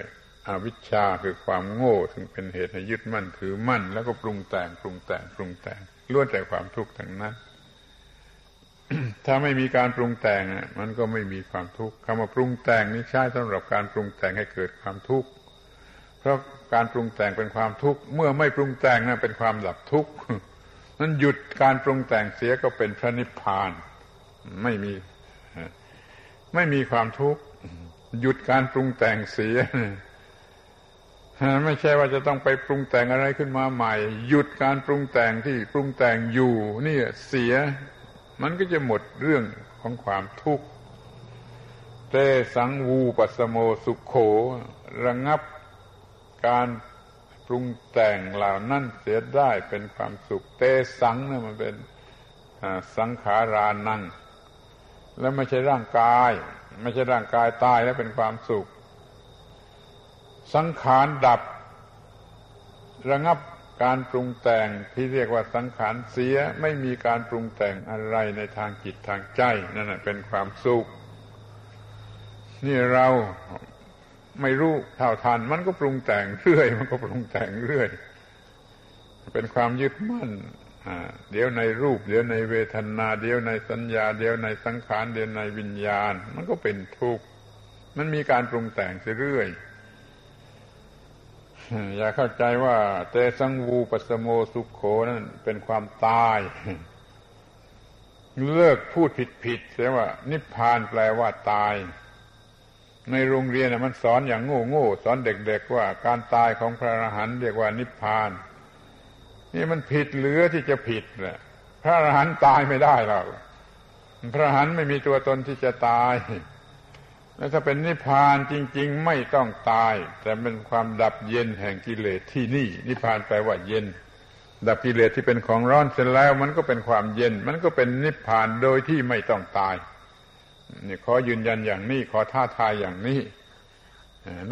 อวิชชาคือความโง่ ซึ่งเป็นเหตุให้ยึดมั่นถือมั่น แล้วก็ปรุงแต่งปรุงแต่งปรุงแต่งล้วนแต่ความทุกข์ทั้งนั้น ถ้าไม่มีการปรุงแต่งมันก็ไม่มีความทุกข์คำว่าปรุงแต่งนี้ใช้สำหรับการปรุงแต่งให้เกิดความทุกข์เพราะการปรุงแต่งเป็นความทุกข์เมื่อไม่ปรุงแต่งนั้นเป็นความดับทุกข์นั้นหยุดการปรุงแต่งเสียก็เป็นพระนิพพาน ไม่มี ไม่มีความทุกข์หยุดการปรุงแต่งเสียไม่ใช่ว่าจะต้องไปปรุงแต่งอะไรขึ้นมาใหม่ หยุดการปรุงแต่งที่ปรุงแต่งอยู่ นี่เสีย มันก็จะหมดเรื่องของความทุกข์เตสังวูปัสโมสุขโขระงับการปรุงแต่งเหล่านั้นเสียได้เป็นความสุข เตสังเนี่ยมันเป็นสังขารานัง แล้วไม่ใช่ร่างกาย ไม่ใช่ร่างกายตายแล้วเป็นความสุข สังขารดับ ระงับ การปรุงแต่งที่เรียกว่าสังขารเสียไม่มีการปรุงแต่งอะไรในทางจิตทางใจนั่นเป็นความสุข นี่เราไม่รู้เท่าทัน มันก็ปรุงแต่งเรื่อย มันก็ปรุงแต่งเรื่อย เป็นความยึดมั่นเดี๋ยวในรูป เดี๋ยวในเวทนา เดี๋ยวในสัญญา เดี๋ยวในสังขารเดี๋ยวในวิญญาณ มันก็เป็นทุกข์มันมีการปรุงแต่งเรื่อย อย่าเข้าใจว่าเตสังวูปัสโมสุขโขนั่นเป็นความตาย เลิกพูดผิดผิดเสียว่า นิพพานแปลว่าตาย ในโรงเรียนมันสอนอย่างโง่โง่สอนเด็ก ๆ ว่าการตายของพระอรหันต์เรียกว่านิพพาน นี่มันผิดเหลือที่จะผิดแหละพระอรหันต์ตายไม่ได้หรอกพระอรหันต์ไม่มีตัวตนที่จะตาย แล้วถ้าเป็นนิพพานจริง ๆ ไม่ต้องตาย แต่เป็นความดับเย็นแห่งกิเลสที่นี่ นิพพานแปลว่าเย็น ดับกิเลสที่เป็นของร้อนเสร็จแล้ว มันก็เป็นความเย็น มันก็เป็นนิพพานโดยที่ไม่ต้องตายนี่ขอยืนยันอย่างนี้ขอท้าทายอย่างนี้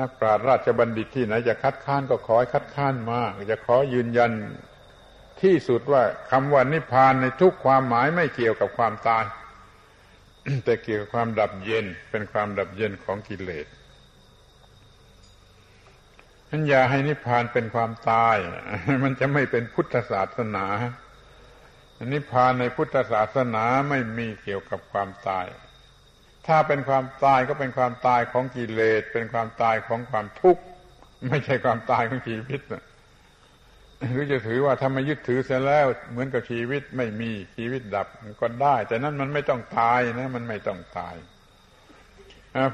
นักปราชญ์ราชบัณฑิตที่ไหนจะคัดค้านก็ขอให้คัดค้านมาจะขอยืนยันที่สุดว่าคำว่านิพพานในทุกความหมายไม่เกี่ยวกับความตาย แต่เกี่ยวกับความดับเย็นเป็นความดับเย็นของกิเลสนั้นอย่าให้นิพพานเป็นความตาย มันจะไม่เป็นพุทธศาสนานิพพานในพุทธศาสนาไม่มีเกี่ยวกับความตาย ถ้าเป็นความตายก็เป็นความตายของกิเลส เป็นความตายของความทุกข์ ไม่ใช่ความตายของชีวิตนะ หรือจะถือว่าถ้าไม่ยึดถือเสียแล้ว เหมือนกับชีวิตไม่มีชีวิตดับก็ได้ แต่นั้นมันไม่ต้องตายนะ มันไม่ต้องตาย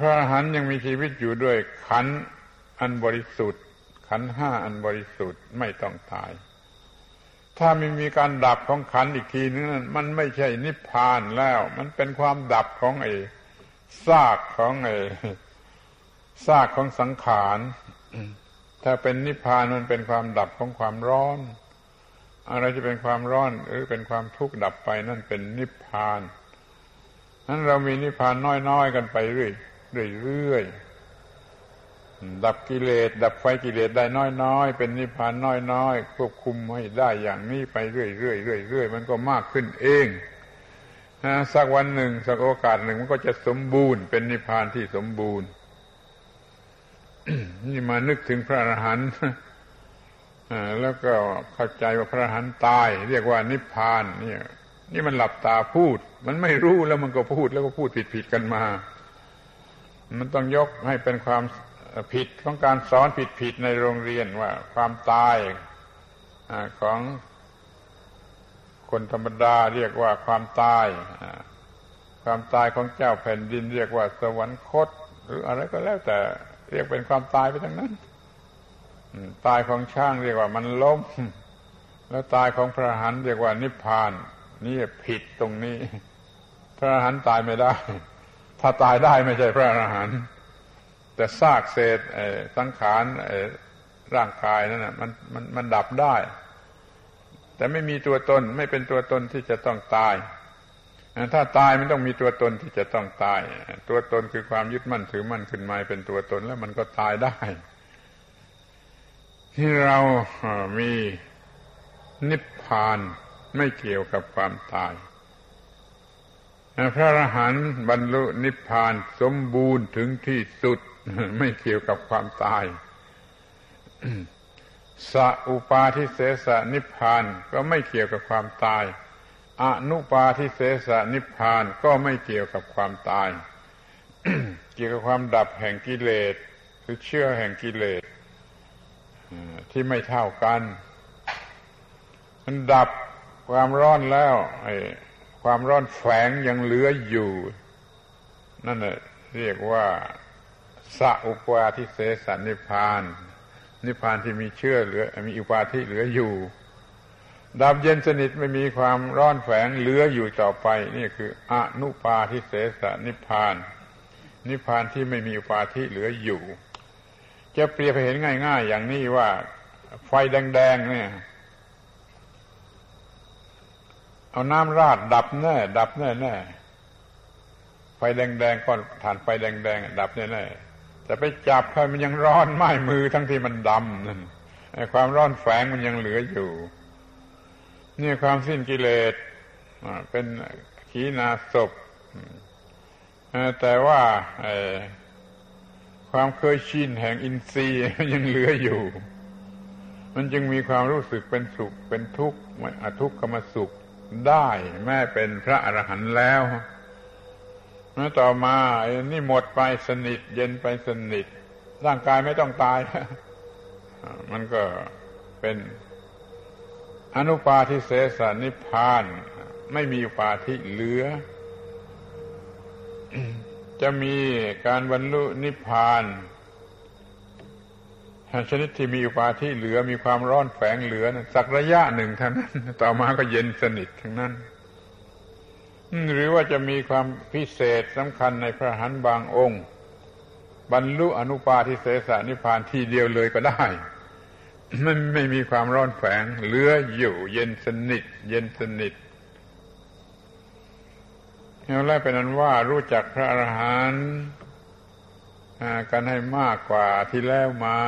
พระอรหันยังมีชีวิตอยู่ด้วยขันอันบริสุทธิ์ ขันห้าอันบริสุทธิ์ไม่ต้องตาย ถ้ามีมีการดับของขันอีกทีนึงนั้นมันไม่ใช่นิพพานแล้ว มันเป็นความดับของไอ้ซากของไอ้ซากของสังขาร ถ้าเป็นนิพพานมันเป็นความดับของความร้อน อะไรที่เป็นความร้อนหรือเป็นความทุกข์ดับไปนั่นเป็นนิพพานนั้นเรามีนิพพานน้อยๆกันไปเรื่อยเรื่อยดับกิเลสดับไฟกิเลสได้น้อยๆเป็นนิพพานน้อยๆควบคุมให้ได้อย่างนี้ไปเรื่อยๆเรื่อยๆมันก็มากขึ้นเองสักวันหนึ่งสักโอกาสหนึ่งมันก็จะสมบูรณ์เป็นนิพพานที่สมบูรณ์ นี่มานึกถึงพระอรหันต์แล้วก็เข้าใจว่าพระอรหันต์ตาย เรียกว่านิพพานนี่นี่มันหลับตาพูด มันไม่รู้แล้วมันก็พูดแล้วก็พูดผิดๆกันมา มันต้องยกให้เป็นความผิดของการสอนผิดๆในโรงเรียนว่า ความตายของคนธรรมดาเรียกว่าความตายความตายของเจ้าแผ่นดิน เรียกว่าสวรรคต หรืออะไรก็แล้วแต่ เรียกเป็นความตายไปทั้งนั้นตายของช่างเรียกว่ามันล้ม แล้วตายของพระหันเรียกว่านิพพาน นี่ผิดตรงนี้ พระหันตายไม่ได้ ถ้าตายได้ไม่ใช่พระอรหันต์แต่ซากเศษสังขารร่างกายนั่นนะมันมันมันดับได้ แต่ไม่มีตัวตนไม่เป็นตัวตนที่จะต้องตาย ถ้าตายมันต้องมีตัวตนที่จะต้องตาย ตัวตนคือความยึดมั่นถือมั่นขึ้นมาเป็นตัวตนแล้วมันก็ตายได้ ที่เรามีนิพพานไม่เกี่ยวกับความตาย พระอรหันต์บรรลุนิพพานสมบูรณ์ถึงที่สุดไม่เกี่ยวกับความตายสัอุปาทิเสสนิพพานก็ไม่เกี่ยวกับความตาย อนุปาทิเสสนิพพานก็ไม่เกี่ยวกับความตาย เกี่ยวกับความดับแห่งกิเลสคือเชื่อแห่งกิเลสที่ไม่เท่ากัน มันดับความร้อนแล้วไอ้ความร้อนแฝงยังเหลืออยู่ นั่นแหละเรียกว่าสัอุปาทิเสสนิพาน นิพานที่มีเชื่อเหลือ มีอุปาทิเหลืออยู่ ดับเย็นสนิทไม่มีความร้อนแฝงเหลืออยู่ต่อไป นี่คืออนุปาทิเสสนิพาน นิพานที่ไม่มีอุปาทิเหลืออยู่ จะเปรียบเห็นง่าย ๆ อย่างนี้ว่า ไฟแดงๆเนี่ย เอาน้ำราดดับแน่ ดับแน่แน่ไฟแดงๆก้อนฐานไฟแดงๆดับแน่แน่แต่ไปจับให้มันยังร้อนไหม้มือทั้งที่มันดำนั่นความร้อนแฝงมันยังเหลืออยู่ นี่ความสิ้นกิเลสเป็นขีนาศพแต่ว่าความเคยชินแห่งอินทรีย์ยังเหลืออยู่ มันจึงมีความรู้สึกเป็นสุขเป็นทุกข์ทุกขมสุขได้แม้เป็นพระอรหันต์แล้วแล้วต่อมาไอ้นี่หมดไปสนิท เย็นไปสนิท ร่างกายไม่ต้องตาย มันก็เป็น อนุปาทิเสสนิพาน ไม่มีปาทิเหลือ จะมีการบรรลุนิพพานชนิดที่มีอุปาทิเหลือมีความร้อนแฝงเหลือนะสักระยะหนึ่งเท่านั้น ต่อมาก็เย็นสนิททั้งนั้น หรือว่าจะมีความพิเศษสำคัญในพระหันบางองค์ บรรลุอนุปาทิเสสนิพานทีเดียวเลยก็ได้ มันไม่มีความร้อนแฝงเหลืออยู่ เย็นสนิท เย็นสนิทแล้วแรกเป็นนั้นว่ารู้จักพระอรหันต์กันให้มากกว่าที่แล้วมา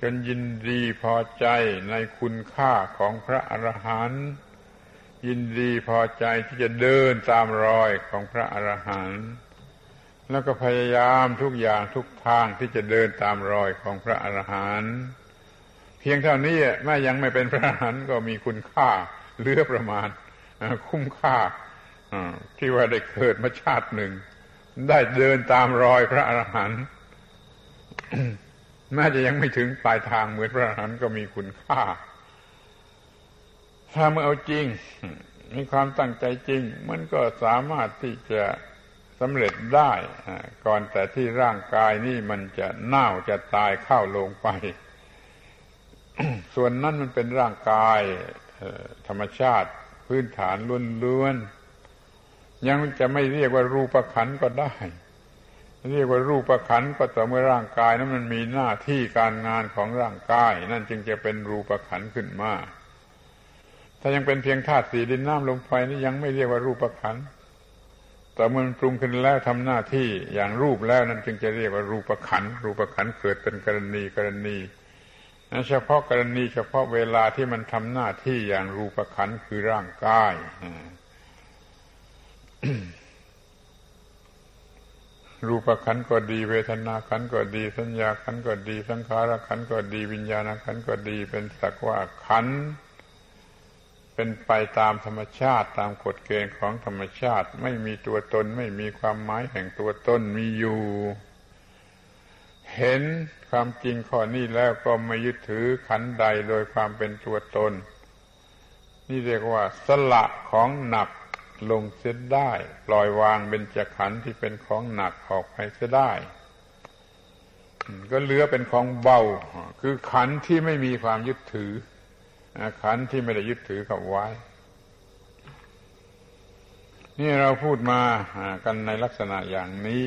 จนยินดีพอใจในคุณค่าของพระอรหันต์ยินดีพอใจที่จะเดินตามรอยของพระอรหันต์แล้วก็พยายามทุกอย่างทุกทางที่จะเดินตามรอยของพระอรหันต์ พียงเท่านี้แม้ยังไม่เป็นพระอรหันต์ก็มีคุณค่าเลือประมาณคุ้มค่าที่ว่าได้เกิดมาชาติหนึ่ง ได้เดินตามรอยพระอรหันต์แม้จะยังไม่ถึงปลายทางเหมือนพระอรหันต์ก็มีคุณค่า ถ้าเมื่อเอาจริง มีความตั้งใจจริง มันก็สามารถที่จะสำเร็จได้ก่อนแต่ที่ร่างกายนี่มันจะเน่าจะตายเข้าลงไป ส่วนนั้นมันเป็นร่างกายธรรมชาติพื้นฐานล้วนๆยังจะไม่เรียกว่ารูปขันก็ได้ เรียกว่ารูปขันก็ต่อเมื่อร่างกายนั้นมันมีหน้าที่การงานของร่างกาย นั่นจึงจะเป็นรูปขันขึ้นมาถ้ายังเป็นเพียงธาตุสีดินน้ำลมไฟนี่ยังไม่เรียกว่ารูปขันแต่เมื่อมันปรุงขึ้นแล้วทำหน้าที่อย่างรูปแล้วนั่นจึงจะเรียกว่ารูปขันรูปขันเกิดเป็นกรณีกรณี เฉพาะกรณีเฉพาะเวลาที่มันทำหน้าที่อย่างรูปขันคือร่างกายรูปขันก็ดี เวทนาขันก็ดี สัญญาขันก็ดี สังขารขันก็ดี วิญญาณขันก็ดี เป็นสักว่าขันเป็นไปตามธรรมชาติตามกฎเกณฑ์ของธรรมชาติ ไม่มีตัวตน ไม่มีความหมายแห่งตัวตนมีอยู่ เห็น ความจริงข้อนี้แล้วก็ไม่ยึดถือขันใดโดยความเป็นตัวตน นี่เรียกว่า สละของหนักลงเสียได้ ปล่อยวางเป็นจักขันที่เป็นของหนักออกไปเสียได้ ก็เหลือเป็นของเบา คือขันที่ไม่มีความยึดถือ ขันที่ไม่ได้ยึดถือกับไว้ นี่เราพูดมากันในลักษณะอย่างนี้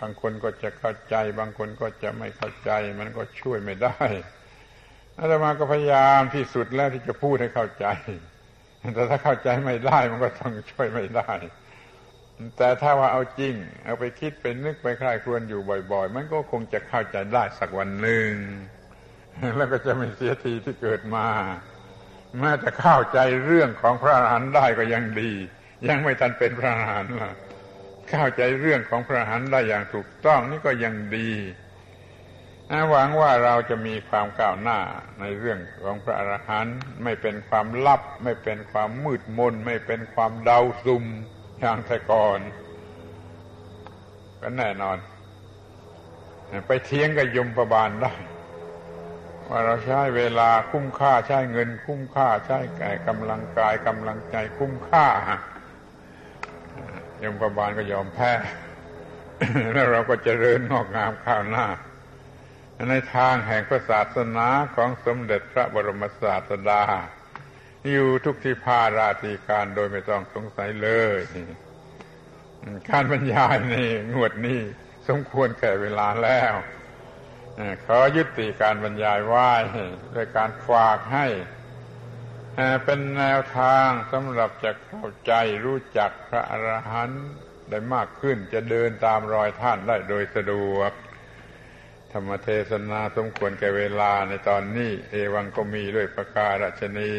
บางคนก็จะเข้าใจ บางคนก็จะไม่เข้าใจ มันก็ช่วยไม่ได้อาตมาก็พยายามที่สุดแล้วที่จะพูดให้เข้าใจ แต่ถ้าเข้าใจไม่ได้มันก็ต้องช่วยไม่ได้ แต่ถ้าว่าเอาจริง เอาไปคิดไปนึกไปคลายครวญอยู่บ่อย ๆ มันก็คงจะเข้าใจได้สักวันหนึ่ง แล้วก็จะไม่เสียทีที่เกิดมา แม้จะเข้าใจเรื่องของพระอรหันต์ได้ก็ยังดี ยังไม่ทันเป็นพระอรหันต์ล่ะ เข้าใจเรื่องของพระหันได้อย่างถูกต้องนี่ก็ยังดีหวังว่าเราจะมีความก้าวหน้าในเรื่องของพระอรหันต์ไม่เป็นความลับ ไม่เป็นความมืดมน ไม่เป็นความเดาซุ่มอย่างแต่ก่อนก็แน่นอน ไปเทียงกับยมประบาลได้ ว่าเราใช้เวลาคุ้มค่าใช้เงิน คุ้มค่าใช้แก่กำลังกายกำลังใจคุ้มค่า ยมประบาลก็ยอมแพ้ แล้วเราก็เจริญงอกงามข้าวหน้า ในทางแห่งพระศาสนาของสมเด็จพระบรมศาสดา อยู่ทุกที่พาราตีการโดยไม่ต้องสงสัยเลยการบรรยายในงวดนี้สมควรแก่เวลาแล้วขอยุติการบรรยายไว้ด้วยการฝากให้ เป็นแนวทางสำหรับจะเข้าใจรู้จักพระอรหันต์ได้มากขึ้นจะเดินตามรอยท่านได้โดยสะดวก ธรรมเทศนาสมควรแก่เวลาในตอนนี้ เอวังก็มีด้วยประการชนี